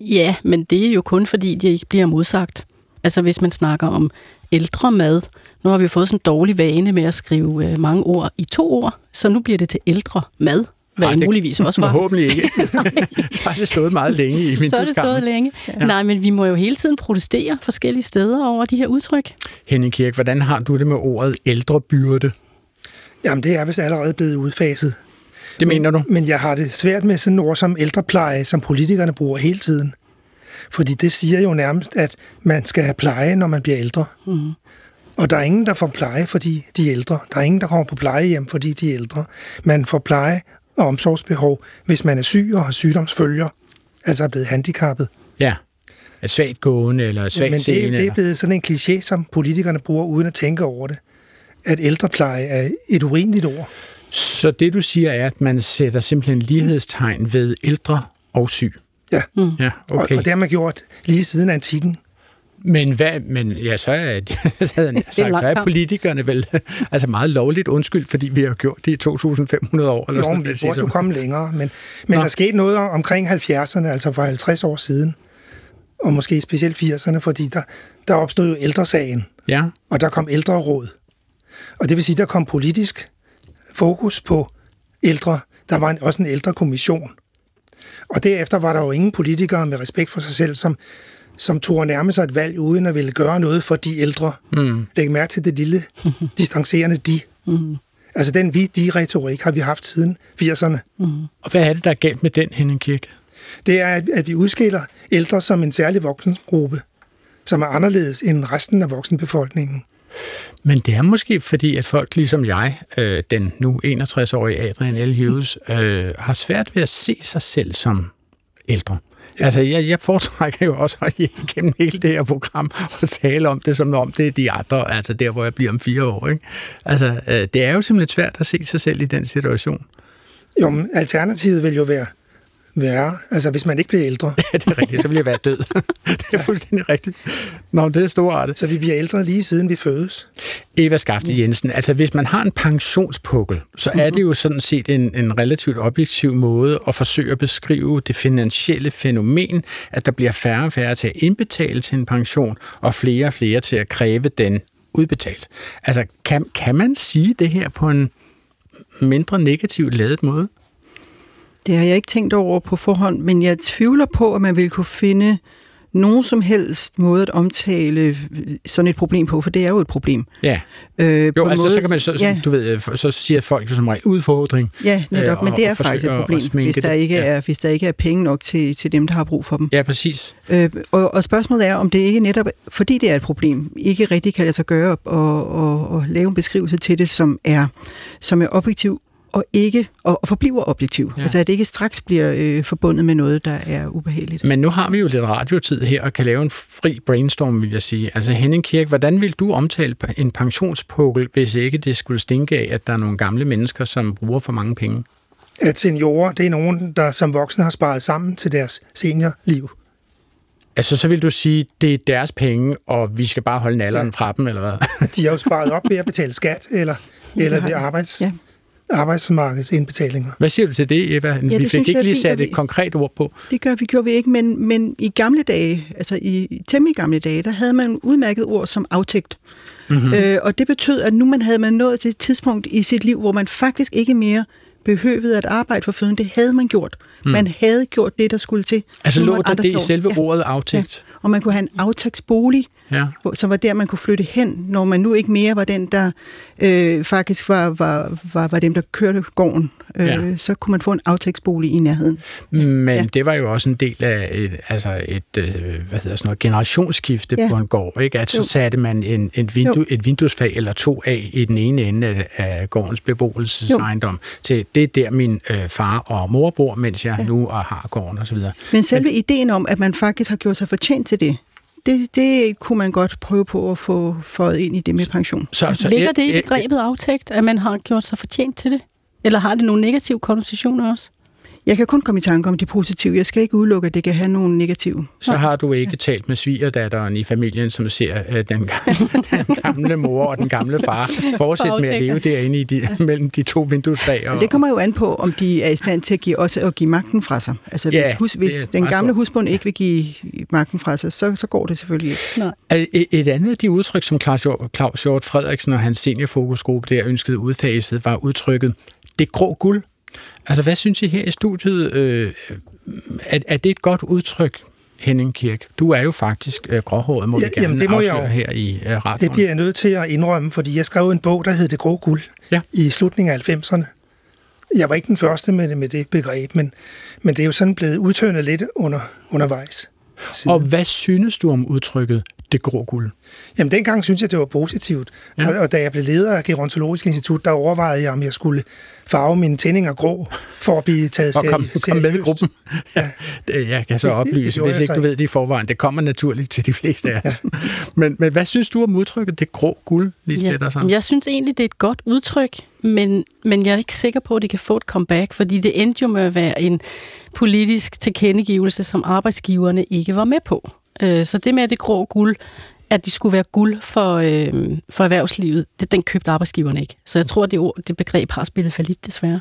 Ja, men det er jo kun fordi, de ikke bliver modsagt. Altså hvis man snakker om ældre mad, nu har vi jo fået sådan en dårlig vane med at skrive øh, mange ord i to ord, så nu bliver det til ældre mad, hvad Ej, det muligvis også var. [laughs] Forhåbentlig ikke. [laughs] så har det stået meget længe i min Så er det stået længe. Ja. Nej, men vi må jo hele tiden protestere forskellige steder over de her udtryk. Henning Kirk, hvordan har du det med ordet ældrebyrde? Jamen, det er vist allerede blevet udfaset. Det mener du? Men jeg har det svært med sådan ord som ældrepleje, som politikerne bruger hele tiden. Fordi det siger jo nærmest, at man skal have pleje, når man bliver ældre. Mm. Og der er ingen, der får pleje, fordi de er ældre. Der er ingen, der kommer på plejehjem, fordi de er ældre. Man får pleje og omsorgsbehov, hvis man er syg og har sygdomsfølger, altså er blevet handicappet. Ja. Er svagt gående eller svagt Men det, det er blevet sådan en kliché, som politikerne bruger uden at tænke over det. At ældrepleje er et urimeligt ord. Så det, du siger, er, at man sætter simpelthen lighedstegn ved ældre og syg? Ja, Mm. Ja, og, okay. og det har man gjort lige siden antikken. Men, hvad, men ja, så er, [laughs] sagt, så er politikerne vel [laughs] altså meget lovligt undskyld, fordi vi har gjort det i 2.500 år. Eller Jo, sådan vi noget, burde jo som- komme længere. Men, men Nå. der skete noget omkring 70'erne, altså for 50 år siden, og måske specielt 80'erne, fordi der, der opstod jo ældresagen, Ja, og der kom ældreråd. Og det vil sige, der kom politisk fokus på ældre. Der var en, også en ældrekommission. Og derefter var der jo ingen politikere med respekt for sig selv, som, som tog nærme sig et valg, uden at ville gøre noget for de ældre. mm. Læg mærke til det lille [laughs] distancerende de. Mm. Altså den vi-de-retorik har vi haft siden 80'erne. Mm. Og hvad er det, der er galt med den, Henning Kirke? det er, at, at vi udskiller ældre som en særlig voksengruppe, som er anderledes end resten af voksenbefolkningen. Men det er måske fordi, at folk ligesom jeg, øh, den nu 61-årige Adrian L. Hughes, øh, har svært ved at se sig selv som ældre. Altså, jeg, jeg foretrækker jo også at [laughs] igennem hele det her program og tale om det, som om det er de andre, altså der, hvor jeg bliver om fire år. Ikke? Altså, øh, det er jo simpelthen svært at se sig selv i den situation. Jo, men alternativet vil jo være værre, altså hvis man ikke bliver ældre. [laughs] Ja, det er rigtigt, så vil jeg være død. [laughs] det er fuldstændig rigtigt. Nå, det er storartet. Så vi bliver ældre lige siden vi fødes. Eva Skafte Jensen, altså hvis man har en pensionspukkel, så er det jo sådan set en, en relativt objektiv måde at forsøge at beskrive det finansielle fænomen, at der bliver færre og færre til at indbetale til en pension, og flere og flere til at kræve den udbetalt. Altså kan, kan man sige det her på en mindre negativt ladet måde? Det har jeg ikke tænkt over på forhånd, men jeg tvivler på, at man vil kunne finde nogen som helst måde at omtale sådan et problem på, for det er jo et problem. Ja, Øh, jo, på en altså måde- så kan man, så, ja, du ved, så siger folk som regel udfordring. ja, netop, øh, men og- det er faktisk et problem, hvis der, det. ikke Ja. er, hvis der ikke er penge nok til, til dem, der har brug for dem. Ja, præcis. Øh, og, og spørgsmålet er, om det ikke netop, fordi det er et problem, ikke rigtig kan lade sig gøre og, og, og lave en beskrivelse til det, som er, som er objektiv og ikke og, og forbliver objektiv. Ja. Ja. Altså at det ikke straks bliver øh, forbundet med noget, der er ubehageligt. Men nu har vi jo lidt radiotid her og kan lave en fri brainstorm, vil jeg sige. Altså Henning Kirk, hvordan vil du omtale en pensionspukkel, hvis ikke det skulle stinke af, at der er nogle gamle mennesker, som bruger for mange penge? At seniorer, det er nogen, der som voksne har sparet sammen til deres seniorliv. Altså så vil du sige, det er deres penge, og vi skal bare holde nalderen Ja. fra dem, eller hvad? De har jo sparet op ved at betale skat, eller, eller ved arbejds... Ja. Arbejdsmarkedsindbetalinger. Hvad siger du til det, Eva? det vi fik synes ikke jeg lige sat vi- et konkret ord på. Det gør vi, gjorde vi ikke, men, men i gamle dage, altså i temmelig gamle dage, der havde man udmærket ord som aftægt. Mhm. Mm-hmm. Øh, og det betød, at nu man havde man nået til et tidspunkt i sit liv, hvor man faktisk ikke mere behøvede at arbejde for føden. Det havde man gjort. Mm. Man havde gjort det, der skulle til. Altså lå der det i selve ordet aftægt? Ja. Og man kunne have en aftægtsbolig, Ja. hvor- som var der, man kunne flytte hen, når man nu ikke mere var den, der øh, faktisk var, var, var, var dem, der kørte gården. Øh, Ja. Så kunne man få en aftægtsbolig i nærheden. Men Ja. det var jo også en del af et, altså et øh, hvad hedder sådan noget, generationsskifte Ja. på en gård. Ikke? At så Jo. satte man en, en vindue, Jo. et vinduesfag eller to af i den ene ende af, gårdens beboelsesejendom. Til det er der min øh, far og mor bor, mens jeg Ja. nu og har gården osv. Men selve ideen om, at man faktisk har gjort sig fortjent til det, det, det kunne man godt prøve på at få fået ind i det med pension. Så, så, Ligger det i begrebet aftægt, at man har gjort sig fortjent til det? Eller har det nogle negative konnotationer også? Jeg kan kun komme i tanke om det positive. Jeg skal ikke udelukke, at det kan have nogle negative. Så har du ikke talt med svigerdatteren i familien, som ser øh, den, [laughs] den gamle mor og den gamle far fortsætte med at leve derinde i de, mellem de to vinduesfag. Og, det kommer jo an på, om de er i stand til at give, også at give magten fra sig. Altså hvis, Ja, hus, hvis den gamle husbund ikke vil give magten fra sig, så, så går det selvfølgelig ikke. Et, et andet af de udtryk, som Claus Claus Hjort Frederiksen og hans seniorfokusgruppe der ønskede udfaset, var udtrykket det grå guld. Altså, hvad synes I her i studiet? Øh, er, er det et godt udtryk, Henning Kirk? Du er jo faktisk øh, gråhåret, må Ja, vi gerne jamen, det må jeg jo. her i øh, radioen. Det bliver jeg nødt til at indrømme, fordi jeg skrev en bog, der hed Det Grå Guld Ja. i slutningen af 90'erne. Jeg var ikke den første med det, med det begreb, men, men det er jo sådan blevet udtønet lidt under, undervejs. Og hvad synes du om udtrykket det grå guld? Jamen, dengang synes jeg, det var positivt. Ja. Ja. Og, og da jeg blev leder af Gerontologisk Institut, der overvejede jeg, om jeg skulle farve mine tændinger grå, for at blive taget Og kom, seri- kom med i gruppen. Ja. [laughs] Jeg kan så Det- det- det oplyse, hvis ikke du ved det i forvejen. Det kommer naturligt til de fleste af os. Men, men hvad synes du om udtrykket det grå guld, Lisbeth? Jeg, Jeg, jeg synes egentlig, det er et godt udtryk, men, men jeg er ikke sikker på, at det kan få et comeback, fordi det endte jo med at være en politisk tilkendegivelse, som arbejdsgiverne ikke var med på. Øh, Så det med det grå guld, at de skulle være guld for, øh, for erhvervslivet, det, den købte arbejdsgiverne ikke. Så jeg tror, det, ord, det begreb har spillet for lidt, desværre.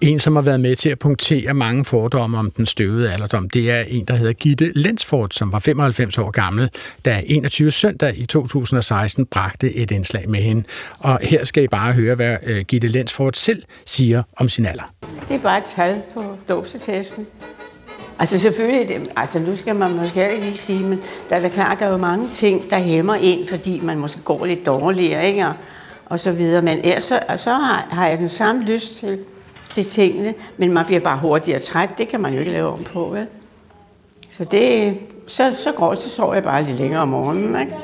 En, som har været med til at punktere mange fordomme om den støvede alderdom, det er en, der hedder Gitte Lensfort, som var 95 år gammel, da 21 søndag i 2016 bragte et indslag med hende. Og her skal I bare høre, hvad øh, Gitte Lensfort selv siger om sin alder. Det er bare et tal på dåbsetesten. Altså selvfølgelig, det- altså nu skal man måske heller ikke lige sige, men der er da klart, der er jo mange ting, der hæmmer ind, fordi man måske går lidt dårligere, ikke? Og, og så videre. Men ellers så, så har, har jeg den samme lyst til, til tingene, men man bliver bare hurtigere træt. Det kan man jo ikke lave om på, vel? Så det, så, så går så sover jeg bare lidt længere om morgenen, ikke?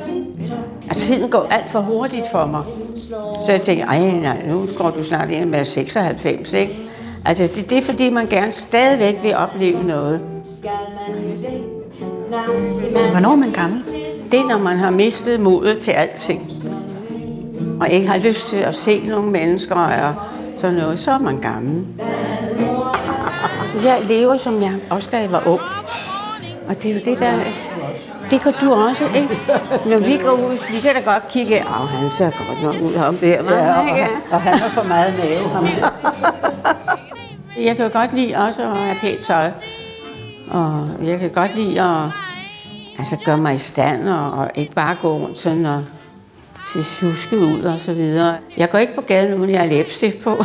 Altså tiden går alt for hurtigt for mig. Så jeg tænker, ej, nej, nu går du snart ind med 96, ikke? Altså, det, det er fordi, man gerne stadigvæk vil opleve noget. Hvornår er man gammel? Det er, når man har mistet modet til alting. Og ikke har lyst til at se nogle mennesker og sådan noget, så er man gammel. Jeg lever, som jeg også da jeg var ung. Og det er jo det, der... Det kan du også, ikke? Når vi går ud, vi kan da godt kigge, af, oh, han ser godt nok ud ham der. Ja, og, hva'?" og, og han har for meget mave. Ham. Jeg kan jo godt lide også at have pænt tøj. Og jeg kan godt lide at altså, gøre mig i stand og, og ikke bare gå rundt sådan og se sjuske ud og så videre. Jeg går ikke på gaden, uden jeg har læbestift på. [laughs]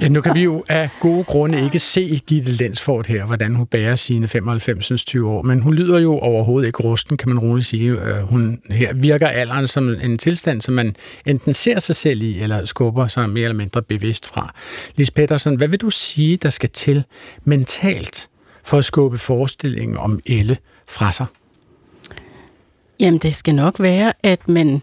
Ja, nu kan vi jo af gode grunde ikke se Gitte Lensford her, hvordan hun bærer sine 95 20 år, men hun lyder jo overhovedet ikke rusten, kan man roligt sige. Øh, Hun her virker alderen som en tilstand, som man enten ser sig selv i, eller skubber sig mere eller mindre bevidst fra. Lis Pettersen, hvad vil du sige, der skal til mentalt for at skubbe forestillingen om Elle fra sig? Jamen, det skal nok være, at man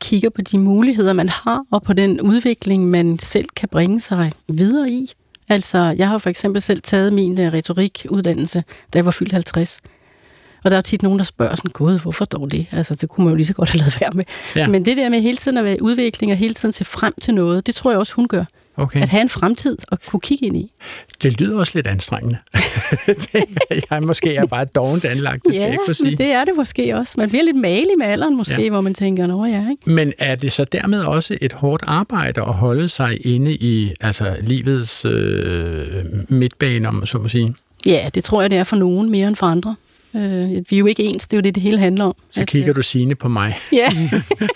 kigger på de muligheder, man har, og på den udvikling, man selv kan bringe sig videre i. Altså, jeg har for eksempel selv taget min uh, retorikuddannelse, da jeg var fyldt 50. Og der er tit nogen, der spørger sådan, gud, hvorfor dog det? Altså, det kunne man jo lige så godt have lavet være med. Ja. Men det der med hele tiden at være i udvikling og hele tiden se frem til noget, det tror jeg også, hun gør. Okay. At have en fremtid og kunne kigge ind i. Det lyder også lidt anstrengende. [laughs] jeg måske er bare dovent anlagt, det skal jeg Ja, ikke få sige. men det er det måske også. Man bliver lidt malig med alderen måske, Ja. hvor man tænker, nå ja, ikke? Men er det så dermed også et hårdt arbejde at holde sig inde i altså, livets øh, midtbane, om så må sige? Ja, det tror jeg, det er for nogen mere end for andre. Øh, vi er jo ikke ens, det er jo det, det hele handler om. Så kigger du sigende på mig. Ja.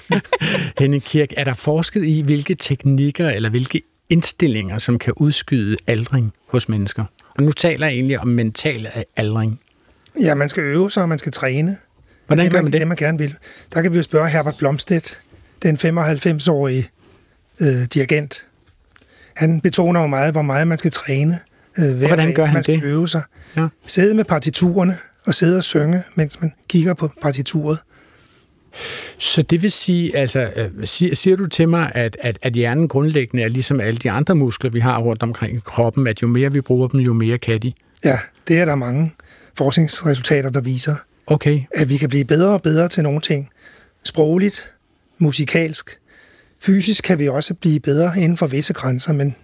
[laughs] Henning Kirk, er der forsket i, hvilke teknikker eller hvilke indstillinger, som kan udskyde aldring hos mennesker? Og nu taler jeg egentlig om mental aldring. Ja, man skal øve sig, og man skal træne. Hvordan det, gør man det? Det, man gerne vil. Der kan vi jo spørge Herbert Blomstedt, den 95-årige øh, dirigent. Han betoner jo meget, hvor meget man skal træne. Øh, hver hvordan dag. gør han man skal det? øve sig. Ja. Sidde med partiturerne og sidde og synge, mens man kigger på partituret. Så det vil sige, altså, øh, siger, siger du til mig, at, at, at hjernen grundlæggende er ligesom alle de andre muskler, vi har rundt omkring i kroppen, at jo mere vi bruger dem, jo mere kan de? Ja, det er der mange forskningsresultater, der viser. Okay. At vi kan blive bedre og bedre til nogle ting. Sprogligt, musikalsk. Fysisk kan vi også blive bedre inden for visse grænser, men,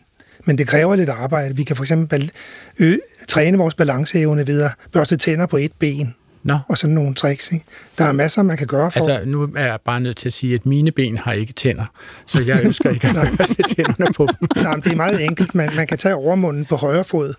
men det kræver lidt arbejde. Vi kan for eksempel ø- træne vores balanceevne ved at børste tænder på et ben. Nå. Og sådan nogle tricks. Ikke? Der er masser, man kan gøre for... Altså, nu er jeg bare nødt til at sige, at mine ben har ikke tænder, så jeg ønsker ikke at børste tænderne på dem. [laughs] Nej, men det er meget enkelt. Man, man kan tage overmunden på højre fod,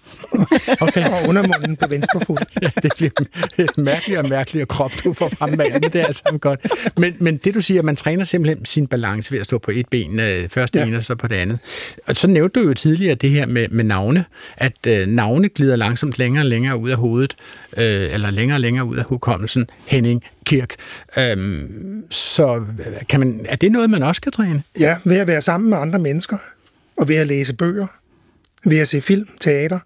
okay. og undermunden på venstre fod. Ja, det bliver et mærkeligt og mærkeligt krop, du får frem med, men det er altså godt. Men, men det du siger, at man træner simpelthen sin balance ved at stå på et ben, øh, først Ja. ene og så på det andet. Og så nævnte du jo tidligere det her med, med navne, at øh, navne glider langsomt længere og længere ud af hovedet, øh, eller længere og længere ud af hukommelsen. Henning, Kirk. Øhm, så kan man, er det noget, man også kan træne? Ja, ved at være sammen med andre mennesker, og ved at læse bøger, ved at se film, teater,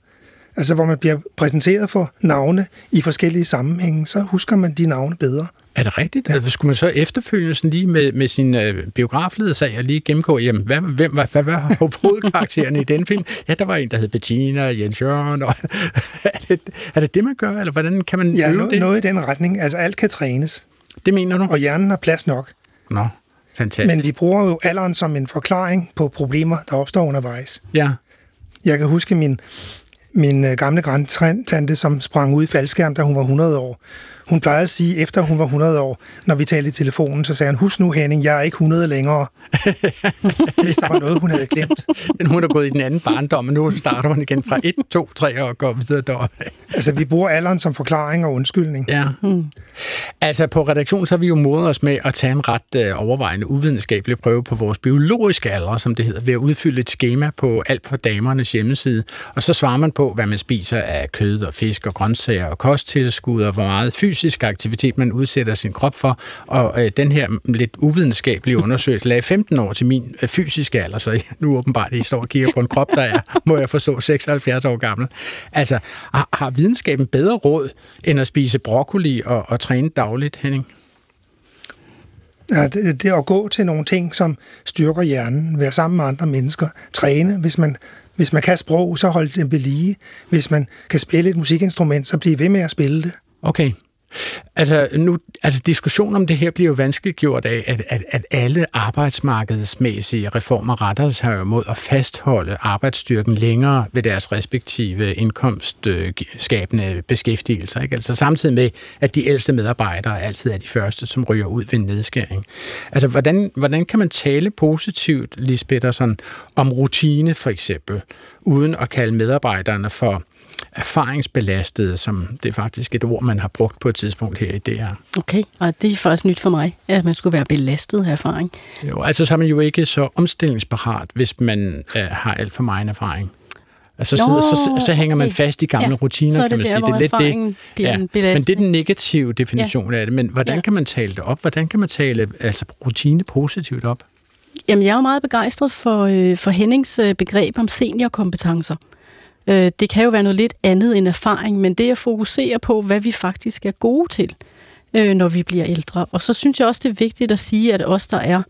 altså hvor man bliver præsenteret for navne i forskellige sammenhænge, så husker man de navne bedre. Er det rigtigt? Ja. Skulle man så efterfølgende sådan lige med, med sin øh, biografledersag og lige gennemgå, jamen, hvad, hvem, hvad, hvad var [laughs] hovedkarakteren i den film? Ja, der var en, der hed Bettina, Jens Jørgen. Og, [laughs] er, det, er det det, man gør, eller hvordan kan man Ja, øve no, det? noget i den retning. Altså alt kan trænes. Det mener du? Og hjernen har plads nok. Nå, fantastisk. Men vi bruger jo alderen som en forklaring på problemer, der opstår undervejs. Ja. Jeg kan huske min, min øh, gamle grandtante, som sprang ud i faldskærm, da hun var 100 år. Hun plejede at sige, efter hun var 100 år, når vi talte i telefonen, så sagde han, husk nu Henning, jeg er ikke 100 længere. [laughs] Hvis der var noget, hun havde glemt. Men hun er gået i den anden barndom, og nu starter hun igen fra 1, 2, 3 og går videre deroppe. Altså, vi bruger alderen som forklaring og undskyldning. Ja. Hmm. Altså, på redaktionen så har vi jo modet os med at tage en ret øh, overvejende uvidenskabelig prøve på vores biologiske alder, som det hedder, ved at udfylde et schema på alt for damernes hjemmeside. Og så svarer man på, hvad man spiser af kød og fisk og grøntsager og kosttilskud, og hvor meget fysisk aktivitet man udsætter sin krop for. Og øh, den her lidt uvidenskabelige undersøgelse lagde 15 år til min øh, fysiske alder, så jeg nu åbenbart, I står og kigger på en krop, der er, [laughs] må jeg forstå, 76 år gammel. Altså, har, har videnskaben bedre råd, end at spise broccoli og, og træne dagligt, Henning? Ja, det, det er at gå til nogle ting, som styrker hjernen, være sammen med andre mennesker, træne. Hvis man, hvis man kan sprog, så hold det ved lige. Hvis man kan spille et musikinstrument, så bliv ved med at spille det. Okay. Altså, nu, altså diskussionen om det her bliver jo vanskeligt gjort af, at, at, at alle arbejdsmarkedsmæssige reformer retter sig jo mod at fastholde arbejdsstyrken længere ved deres respektive indkomstskabende beskæftigelser. Ikke? Altså samtidig med, at de ældste medarbejdere altid er de første, som ryger ud ved en nedskæring. Altså, hvordan, hvordan kan man tale positivt, Lisbeth Petersen, om rutine for eksempel, uden at kalde medarbejderne for erfaringsbelastede, som det er faktisk et ord, man har brugt på et tidspunkt her i det her. Okay, og det er faktisk nyt for mig, at man skulle være belastet af erfaring. Jo, altså så er man jo ikke så omstillingsparat, hvis man øh, har alt for meget erfaring. Altså, Nå, så, så, så hænger man okay. fast i gamle Ja, rutiner, er kan det man der, sige. det er lidt det. en men det er den negative definition ja. af det. Men hvordan Ja. kan man tale det op? Hvordan kan man tale altså, rutine positivt op? Jamen, jeg er jo meget begejstret for, øh, for Hennings øh, begreb om seniorkompetencer. Øh, det kan jo være noget lidt andet end erfaring, men det at fokusere på, hvad vi faktisk er gode til, øh, når vi bliver ældre. Og så synes jeg også, det er vigtigt at sige, at os, der er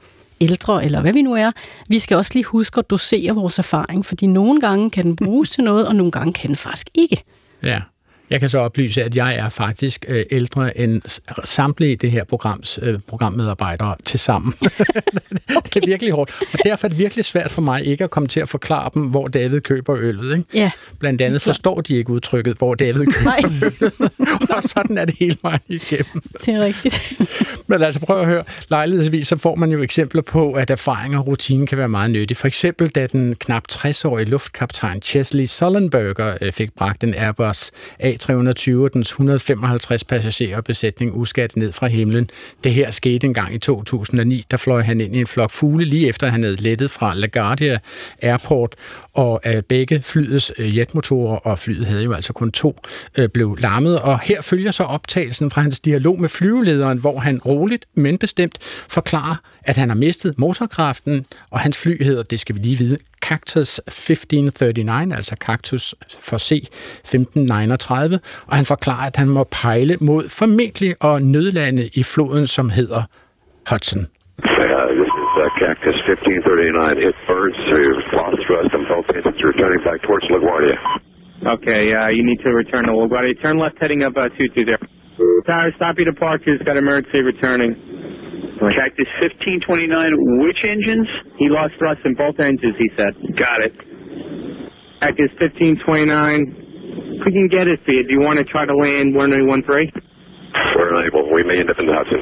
ældre, eller hvad vi nu er, vi skal også lige huske at dosere vores erfaring, fordi nogle gange kan den bruges til noget, og nogle gange kan den faktisk ikke. Ja. Jeg kan så oplyse, at jeg er faktisk øh, ældre end samtlige det her programs øh, programmedarbejdere til sammen. okay. [laughs] Det er virkelig hårdt. Og derfor er det virkelig svært for mig ikke at komme til at forklare dem, hvor David køber øllet. Ikke? Ja. Blandt andet forstår de ikke udtrykket, hvor David køber øllet. [laughs] Og sådan er det hele vejen igennem. Det er rigtigt. [laughs] Men altså prøv at høre, lejlighedsvis så får man jo eksempler på, at erfaring og rutine kan være meget nyttige. For eksempel da den knap 60-årige luftkaptajn Chesley Sullenberger øh, fik bragt en Airbus A320 og dens 155 passagerer og besætning uskat ned fra himlen. Det her skete engang i 2009. Der fløj han ind i en flok fugle lige efter han havde lettet fra LaGuardia Airport, og øh, begge flyets øh, jetmotorer, og flyet havde jo altså kun to, øh, blev larmet. Og her følger så optagelsen fra hans dialog med flyvelederen, hvor han roligt, men bestemt forklarer, at han har mistet motorkraften, og hans fly hedder, det skal vi lige vide, Cactus 1539, altså Cactus for C 1539, og han forklarer, at han må pejle mod formentlig og nødlande i floden, som hedder Hudson. Uh, this is uh, Cactus 1539. Hit birds through lost thrust and both engines returning back towards LaGuardia. Okay, uh, you need to return to LaGuardia. Turn left heading up uh, 220. Tower, stop your departures. Got emergency returning. Cactus 1529, which engines? He lost thrust in both engines, he said. Got it. Cactus 1529. We can get it for you, do you want to try to land 1013? We're unable. We may end up in the Hudson.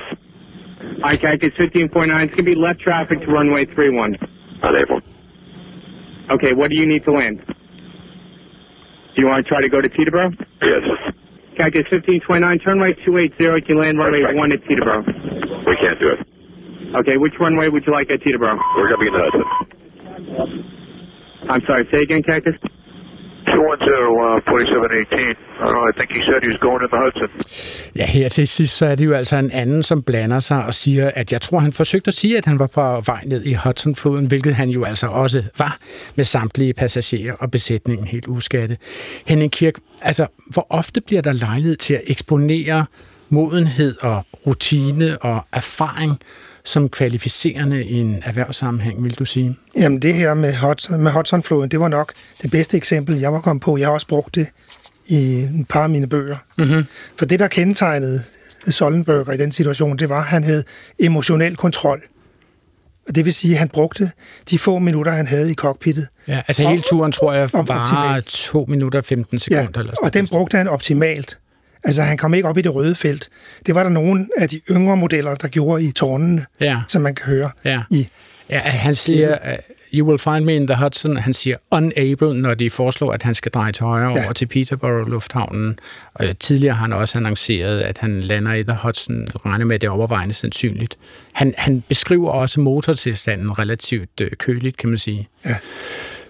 All right, Cactus 1549. It's going to be left traffic to runway 31. Unable. Okay, what do you need to land? Do you want to try to go to Teterboro? Yes. Cactus 1529, turn right 280, you can land runway 1 at Teterboro. We can't do it. Okay, which runway would you like at Teterboro? We're going to be in the Hudson. I'm sorry, say again, Cactus? Ja, her til sidst, så er det jo altså en anden, som blander sig og siger, at jeg tror, han forsøgte at sige, at han var på vej ned i Hudsonfloden, hvilket han jo altså også var med samtlige passagerer og besætningen helt uskatte. Henning Kirk, altså, hvor ofte bliver der lejlighed til at eksponere modenhed og rutine og erfaring som kvalificerende i en erhvervssammenhæng, vil du sige? Jamen det her med, Hudson, med Hudsonfloden, det var nok det bedste eksempel, jeg var kommet på. Jeg har også brugt det i et par af mine bøger. Mm-hmm. For det, der kendetegnede Sollenberger i den situation, det var, at han havde emotionel kontrol. Og det vil sige, at han brugte de få minutter, han havde i cockpittet. Ja, altså hele turen, tror jeg, var. 2 minutter og 15 sekunder. eller sådan og den brugte han optimalt. Altså, han kom ikke op i det røde felt. Det var der nogle af de yngre modeller, der gjorde i tårnene, Ja. som man kan høre. Ja. I. ja, han siger, uh, you will find me in the Hudson. Han siger unable, når de foreslår, at han skal dreje til højre ja. over til Peterborough Lufthavnen. Og tidligere har han også annonceret, at han lander i the Hudson. Regner med, at det er overvejende sandsynligt. Han, han beskriver også motortilstanden relativt øh, køligt, kan man sige. Ja.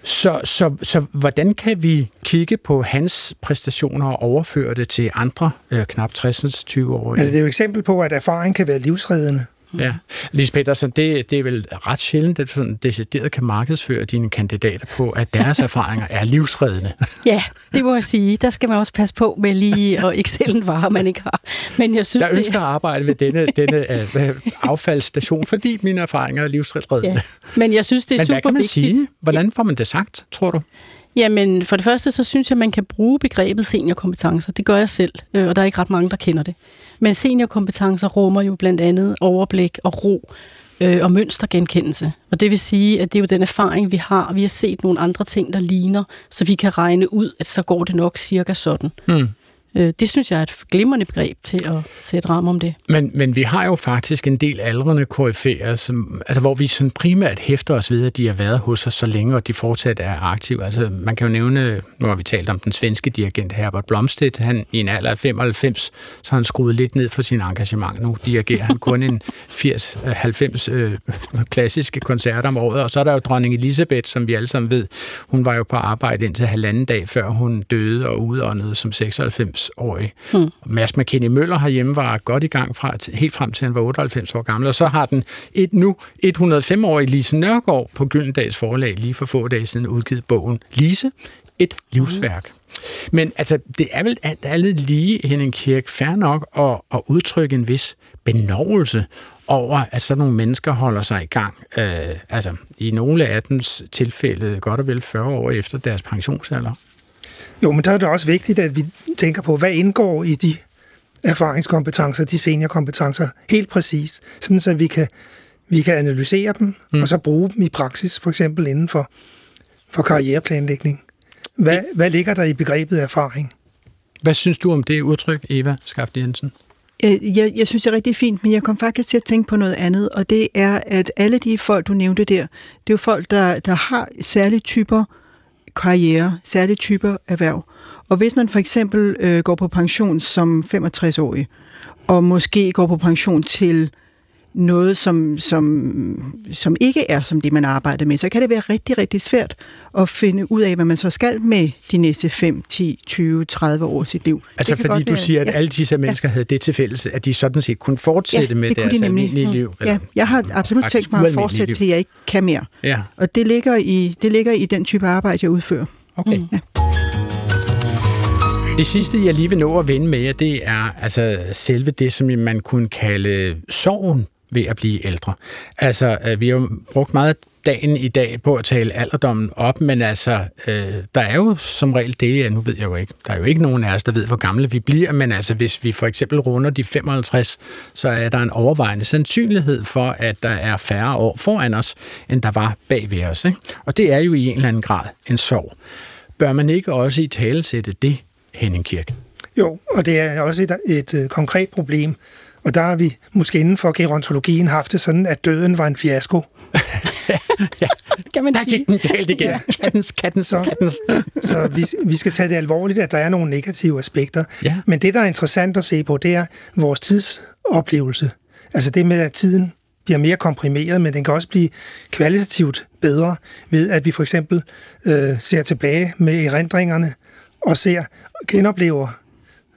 Så, så, så hvordan kan vi kigge på hans præstationer og overføre det til andre øh, knap 60-20-årige? Altså, det er jo et eksempel på, at erfaring kan være livsreddende. Ja. Lise Petersen, det, det er vel ret sjældent, at du sådan decideret kan markedsføre dine kandidater på, at deres [laughs] erfaringer er livsreddende. Ja, det må jeg sige. Der skal man også passe på med lige og ikke sælge en vare, man ikke har. Men jeg synes, Jeg ønsker det... at arbejde ved denne, denne uh, affaldsstation, fordi mine erfaringer er livsreddende. Ja. Men jeg synes, det er Men super hvad kan man vigtigt. sige? Hvordan får man det sagt, tror du? Jamen, for det første, så synes jeg, man kan bruge begrebet seniorkompetencer. Det gør jeg selv, øh, og der er ikke ret mange, der kender det. Men seniorkompetencer rummer jo blandt andet overblik og ro øh, og mønstergenkendelse. Og det vil sige, at det er jo den erfaring, vi har. Vi har set nogle andre ting, der ligner, så vi kan regne ud, at så går det nok cirka sådan. Mm. Øh, det synes jeg er et glimrende begreb til at sætte ram om det. Men, men vi har jo faktisk en del aldrende KF'er, som, altså, hvor vi sådan primært hæfter os ved, at de har været hos os så længe, og de fortsat er aktive. Altså, man kan jo nævne, nu har vi talt om den svenske dirigent Herbert Blomstedt, han i en alder af 95, så har han skruet lidt ned for sin engagement. Nu dirigerer han kun en 80-90 øh, klassiske koncerter om året, og så er der jo dronning Elisabeth, som vi alle sammen ved, hun var jo på arbejde indtil halvanden dag, før hun døde og udåndede som 96-årig. Hmm. Mads McKinney Møller herhjemme var godt i gang fra, helt frem til han var 98 år gammel, og så har den et nu 105-årige Lise Nørgaard på Gyldendals forlag lige for få dage siden udgivet bogen Lise, et livsværk. Men altså, det er vel alt andet lige, Henning Kirk, fair nok at, at udtrykke en vis benovelse over, at sådan nogle mennesker holder sig i gang. Øh, altså, i nogle af dems tilfælde godt og vel 40 år efter deres pensionsalder. Jo, men der er det også vigtigt, at vi tænker på, hvad indgår i de erfaringskompetencer, de seniorkompetencer, helt præcis, sådan så vi kan, vi kan analysere dem, mm. og så bruge dem i praksis, for eksempel inden for, for karriereplanlægning. Hvad, hvad ligger der i begrebet erfaring? Hvad synes du om det udtryk, Eva Skaft Jensen? Øh, Jeg, jeg synes, det er rigtig fint, men jeg kom faktisk til at tænke på noget andet, og det er, at alle de folk, du nævnte der, det er jo folk, der, der har særlige typer karriere, særlige typer erhverv. Og hvis man for eksempel øh, går på pension som 65-årig, og måske går på pension til noget, som, som, som ikke er som det, man arbejder med, så kan det være rigtig, rigtig svært at finde ud af, hvad man så skal med de næste 5, 10, 20, 30 år sit liv. Altså fordi du være- siger, at ja. alle disse mennesker havde det til fælles, at de sådan set kunne fortsætte med det kunne deres de almindelige Mm. liv. Ja, jeg har absolut tænkt mig at fortsætte, til jeg ikke kan mere. Ja. Og det ligger i, det ligger i den type arbejde, jeg udfører. Okay. Mm. Ja. Det sidste, jeg lige vil nå at vende med jer, det er altså selve det, som man kunne kalde sorgen ved at blive ældre. Altså, øh, vi har jo brugt meget dagen i dag på at tale alderdommen op, men altså, øh, der er jo som regel det, ja, nu ved jeg jo ikke, der er jo ikke nogen af os, der ved, hvor gamle vi bliver, men altså, hvis vi for eksempel runder de 55, så er der en overvejende sandsynlighed for, at der er færre år foran os, end der var bag ved os. Ikke? Og det er jo i en eller anden grad en sorg. Bør man ikke også i tale sætte det, Henning Kirk? Jo, og det er også et, et øh, konkret problem. Og der har vi måske inden for gerontologien haft det sådan, at døden var en fiasko. [laughs] [laughs] Kan man Der gik den galt igen. Kattens, kattens, Så- kattens. [laughs] Så vi, vi skal tage det alvorligt, at der er nogle negative aspekter. Ja. Men det, der er interessant at se på, det er vores tidsoplevelse. Altså det med, at tiden bliver mere komprimeret, men den kan også blive kvalitativt bedre ved, at vi for eksempel øh, ser tilbage med erindringerne og ser genoplever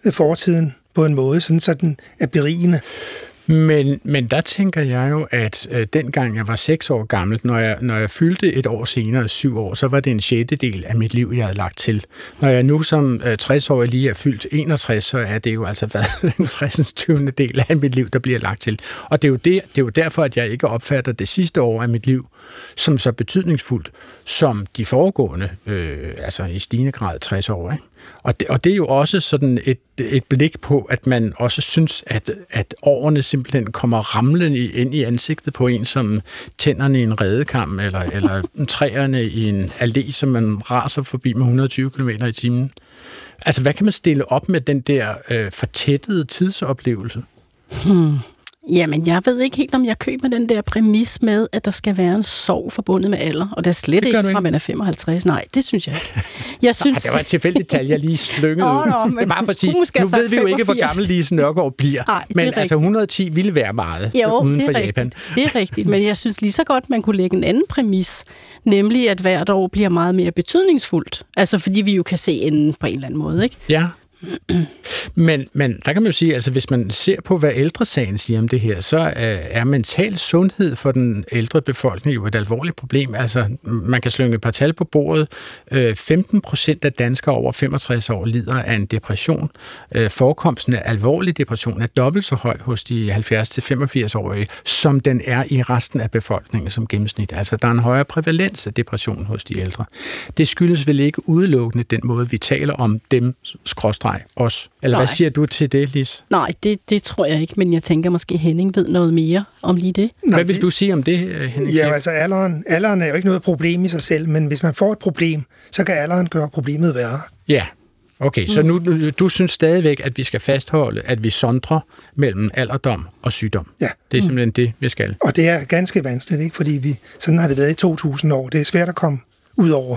øh, fortiden på en måde, sådan så den er berigende. Men, men der tænker jeg jo, at øh, dengang jeg var 6 år gammel, når jeg, når jeg fyldte et år senere, 7 år, så var det en sjettedel af mit liv, jeg havde lagt til. Når jeg nu som øh, 60 år lige er fyldt 61, så er det jo altså været en 60. 20. del af mit liv, der bliver lagt til. Og det er, jo det, det er jo derfor, at jeg ikke opfatter det sidste år af mit liv som så betydningsfuldt som de foregående, øh, altså i stigende grad 60 år. Ikke? Og, det, og det er jo også sådan et, et blik på, at man også synes, at, at årene simpelthen kommer ramlende ind i ansigtet på en, som tænderne i en redekam, eller, eller træerne i en allé, som man raser forbi med 120 km i timen. Altså, hvad kan man stille op med den der øh, fortættede tidsoplevelse? Hmm. Jamen, jeg ved ikke helt, om jeg køber den der præmis med, at der skal være en sorg forbundet med alder. Og det er slet Det ikke fra, ikke. man er 55. Nej, det synes jeg ikke. Jeg [laughs] synes... Ej, det var et tilfældigt tal, jeg lige slyngede [laughs] men det er bare for at sige, nu ved vi jo ikke, hvor 85. gammel Lise Nørgaard bliver. Nej, det er men altså rigtigt. 110 ville være meget Jo, uden det for er Japan. rigtigt. Det er rigtigt, men jeg synes lige så godt, man kunne lægge en anden præmis, nemlig at hvert år bliver meget mere betydningsfuldt. Altså fordi vi jo kan se enden på en eller anden måde, ikke? Ja. Men, men der kan man jo sige, altså hvis man ser på, hvad ældresagen siger om det her, så øh, er mental sundhed for den ældre befolkning jo et alvorligt problem. Altså man kan slynge et par tal på bordet. Øh, 15 procent af danskere over 65 år lider af en depression. Øh, forekomsten af alvorlig depression er dobbelt så høj hos de 70-85-årige, som den er i resten af befolkningen som gennemsnit. Altså der er en højere prævalens af depression hos de ældre. Det skyldes vel ikke udelukkende den måde, vi taler om dem, skråstreg os. Eller hvad Nej. siger du til det, Lis? Nej, det, det tror jeg ikke, men jeg tænker måske Henning ved noget mere om lige det. Hvad vil du sige om det, øh, Henrik? Ja, altså alderen, alderen er jo ikke noget problem i sig selv, men hvis man får et problem, så kan alderen gøre problemet værre. Ja, okay. Så nu, du, synes stadigvæk, at vi skal fastholde, at vi sondrer mellem alderdom og sygdom. Ja. Det er simpelthen det, vi skal. Og det er ganske vanskeligt, ikke? fordi vi, sådan har det været i 2000 år. Det er svært at komme ud over.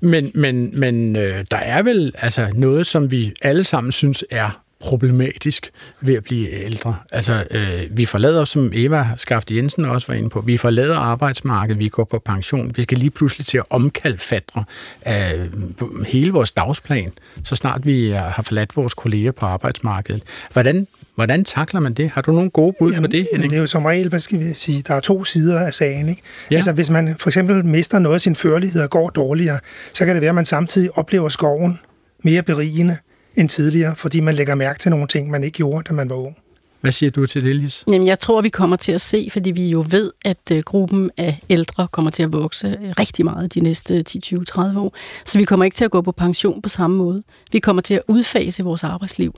Men, men, men øh, der er vel altså noget, som vi alle sammen synes er problematisk ved at blive ældre. Altså, øh, vi forlader, som Eva Skaft Jensen også var inde på, vi forlader arbejdsmarkedet, vi går på pension, vi skal lige pludselig til at omkalfatre øh, hele vores dagsplan, så snart vi har forladt vores kolleger på arbejdsmarkedet. Hvordan, hvordan takler man det? Har du nogle gode bud på det, Henning? det er jo som regel, hvad skal vi sige, der er to sider af sagen. Ikke? Ja. Altså, hvis man for eksempel mister noget af sin førlighed og går dårligere, så kan det være, at man samtidig oplever skoven mere berigende end tidligere, fordi man lægger mærke til nogle ting, man ikke gjorde, da man var ung. Hvad siger du til det, Lis? Jamen, jeg tror, vi kommer til at se, fordi vi jo ved, at øh, gruppen af ældre kommer til at vokse øh, rigtig meget de næste 10, 20, 30 år. Så vi kommer ikke til at gå på pension på samme måde. Vi kommer til at udfase vores arbejdsliv.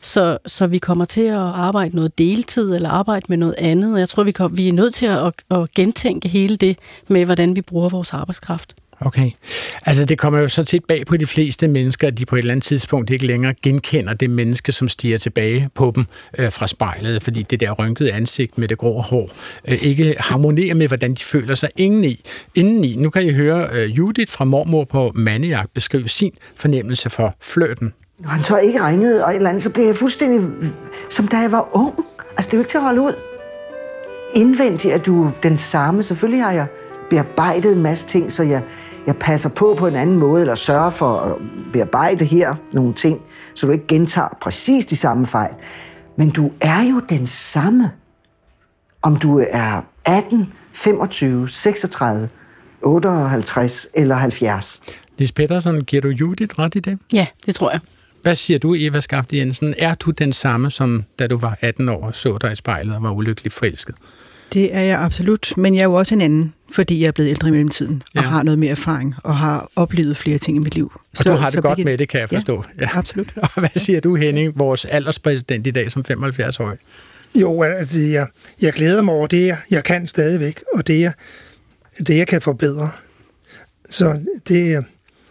Så, så vi kommer til at arbejde noget deltid eller arbejde med noget andet. Jeg tror, vi, kom, vi er nødt til at, at gentænke hele det med, hvordan vi bruger vores arbejdskraft. Okay. Altså det kommer jo så tit bag på de fleste mennesker, at de på et eller andet tidspunkt ikke længere genkender det menneske, som stiger tilbage på dem øh, fra spejlet, fordi det der rynkede ansigt med det grå hår øh, ikke harmonerer med, hvordan de føler sig indeni. indeni. Nu kan I høre øh, Judith fra Mormor på Mandejagt beskrive sin fornemmelse for fløten. Når han så ikke ringede og et eller andet, så blev jeg fuldstændig, som da jeg var ung. Altså det er jo ikke til at holde ud. Indvendigt er du den samme. Selvfølgelig har jeg bearbejdet en masse ting, så jeg, jeg passer på på en anden måde, eller sørger for at bearbejde her nogle ting, så du ikke gentager præcis de samme fejl. Men du er jo den samme, om du er 18, 25, 36, 58 eller 70. Lis Pettersson, giver du Judith ret i det? Ja, det tror jeg. Hvad siger du, Eva Skafte Jensen? Er du den samme, som da du var 18 år og så dig i spejlet og var ulykkelig forelsket? Det er jeg absolut, men jeg er jo også en anden, fordi jeg er blevet ældre i mellemtiden, og Ja. har noget mere erfaring, og har oplevet flere ting i mit liv. Og så, du har det godt med det, kan jeg Ja, forstå. Ja, absolut. [laughs] og hvad siger du, Henning, vores alderspræsident i dag som 75-årig? Jo, altså, jeg, jeg glæder mig over det, jeg, jeg kan stadigvæk, og det jeg, det, jeg kan forbedre. Så det,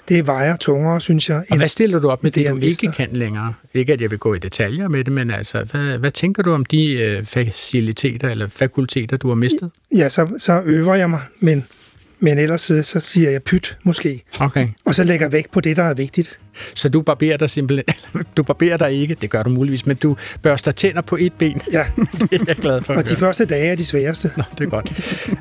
det vejer tungere, synes jeg. Og hvad stiller du op med det, jeg du ikke kan længere? Ikke at jeg vil gå i detaljer med det, men altså, hvad, hvad tænker du om de øh, faciliteter eller fakulteter, du har mistet? Ja, så, så øver jeg mig, men, men ellers så siger jeg pyt, måske. Okay. Og så lægger jeg vægt på det, der er vigtigt. Så du barberer dig simpelthen, [laughs] du barberer dig ikke, det gør du muligvis, men du børster tænder på et ben. Ja. [laughs] det er jeg glad for Og de første dage er de sværeste. Nå, det er godt.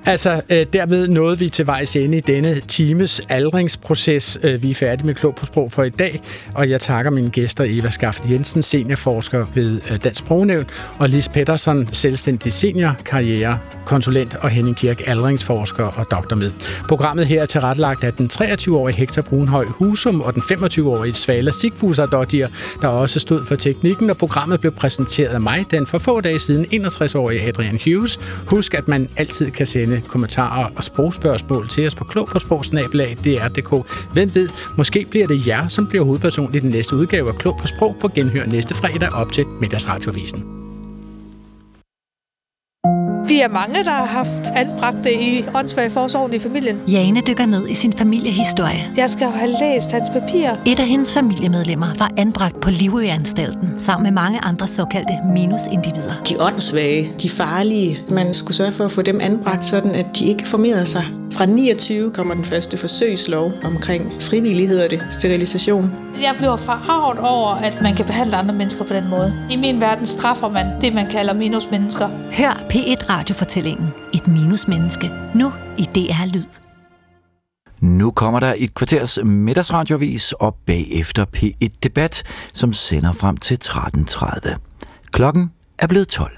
Altså, øh, derved nåede vi til vejs ende i denne times aldringsproces. Øh, vi er færdige med Klog på Sprog for i dag, og jeg takker mine gæster Eva Skaft Jensen, seniorforsker ved øh, Dansk Sprognævn, og Lis Pettersson, selvstændig senior, karrierekonsulent, og Henning Kirk, aldringsforsker og doktor med. Programmet her er tilrettelagt af den 23-årige Hector Brunhøj Husum og den 25-årige Svala Sigfusardottir, der også stod for teknikken, og programmet blev præsenteret af mig den for få dage siden 61-årige Adrian Hughes. Husk, at man altid kan sende kommentarer og sprogspørgsmål til os på klog på sprogsnabelag dr.dk. Hvem ved, måske bliver det jer, som bliver hovedperson i den næste udgave af Klog på Sprog på genhør næste fredag op til middagsradiovisen. Vi er mange, der har haft anbragte i åndssvage forsorgen i familien. Jane dykker ned i sin familiehistorie. Jeg skal jo have læst hans papirer. Et af hendes familiemedlemmer var anbragt på Livøanstalten sammen med mange andre såkaldte minusindivider. De åndssvage, de farlige, man skulle sørge for at få dem anbragt, sådan at de ikke formerede sig. Fra 29 kommer den første forsøgslov omkring frivillighed og det, sterilisation. Jeg bliver forarvet over, at man kan behandle andre mennesker på den måde. I min verden straffer man det, man kalder minusmennesker. Hør P1 Radiofortællingen. Et minusmenneske. Nu i DR Lyd. Nu kommer der et kvarters middagsradiovis og bagefter P1 Debat, som sender frem til 13.30. Klokken er blevet 12.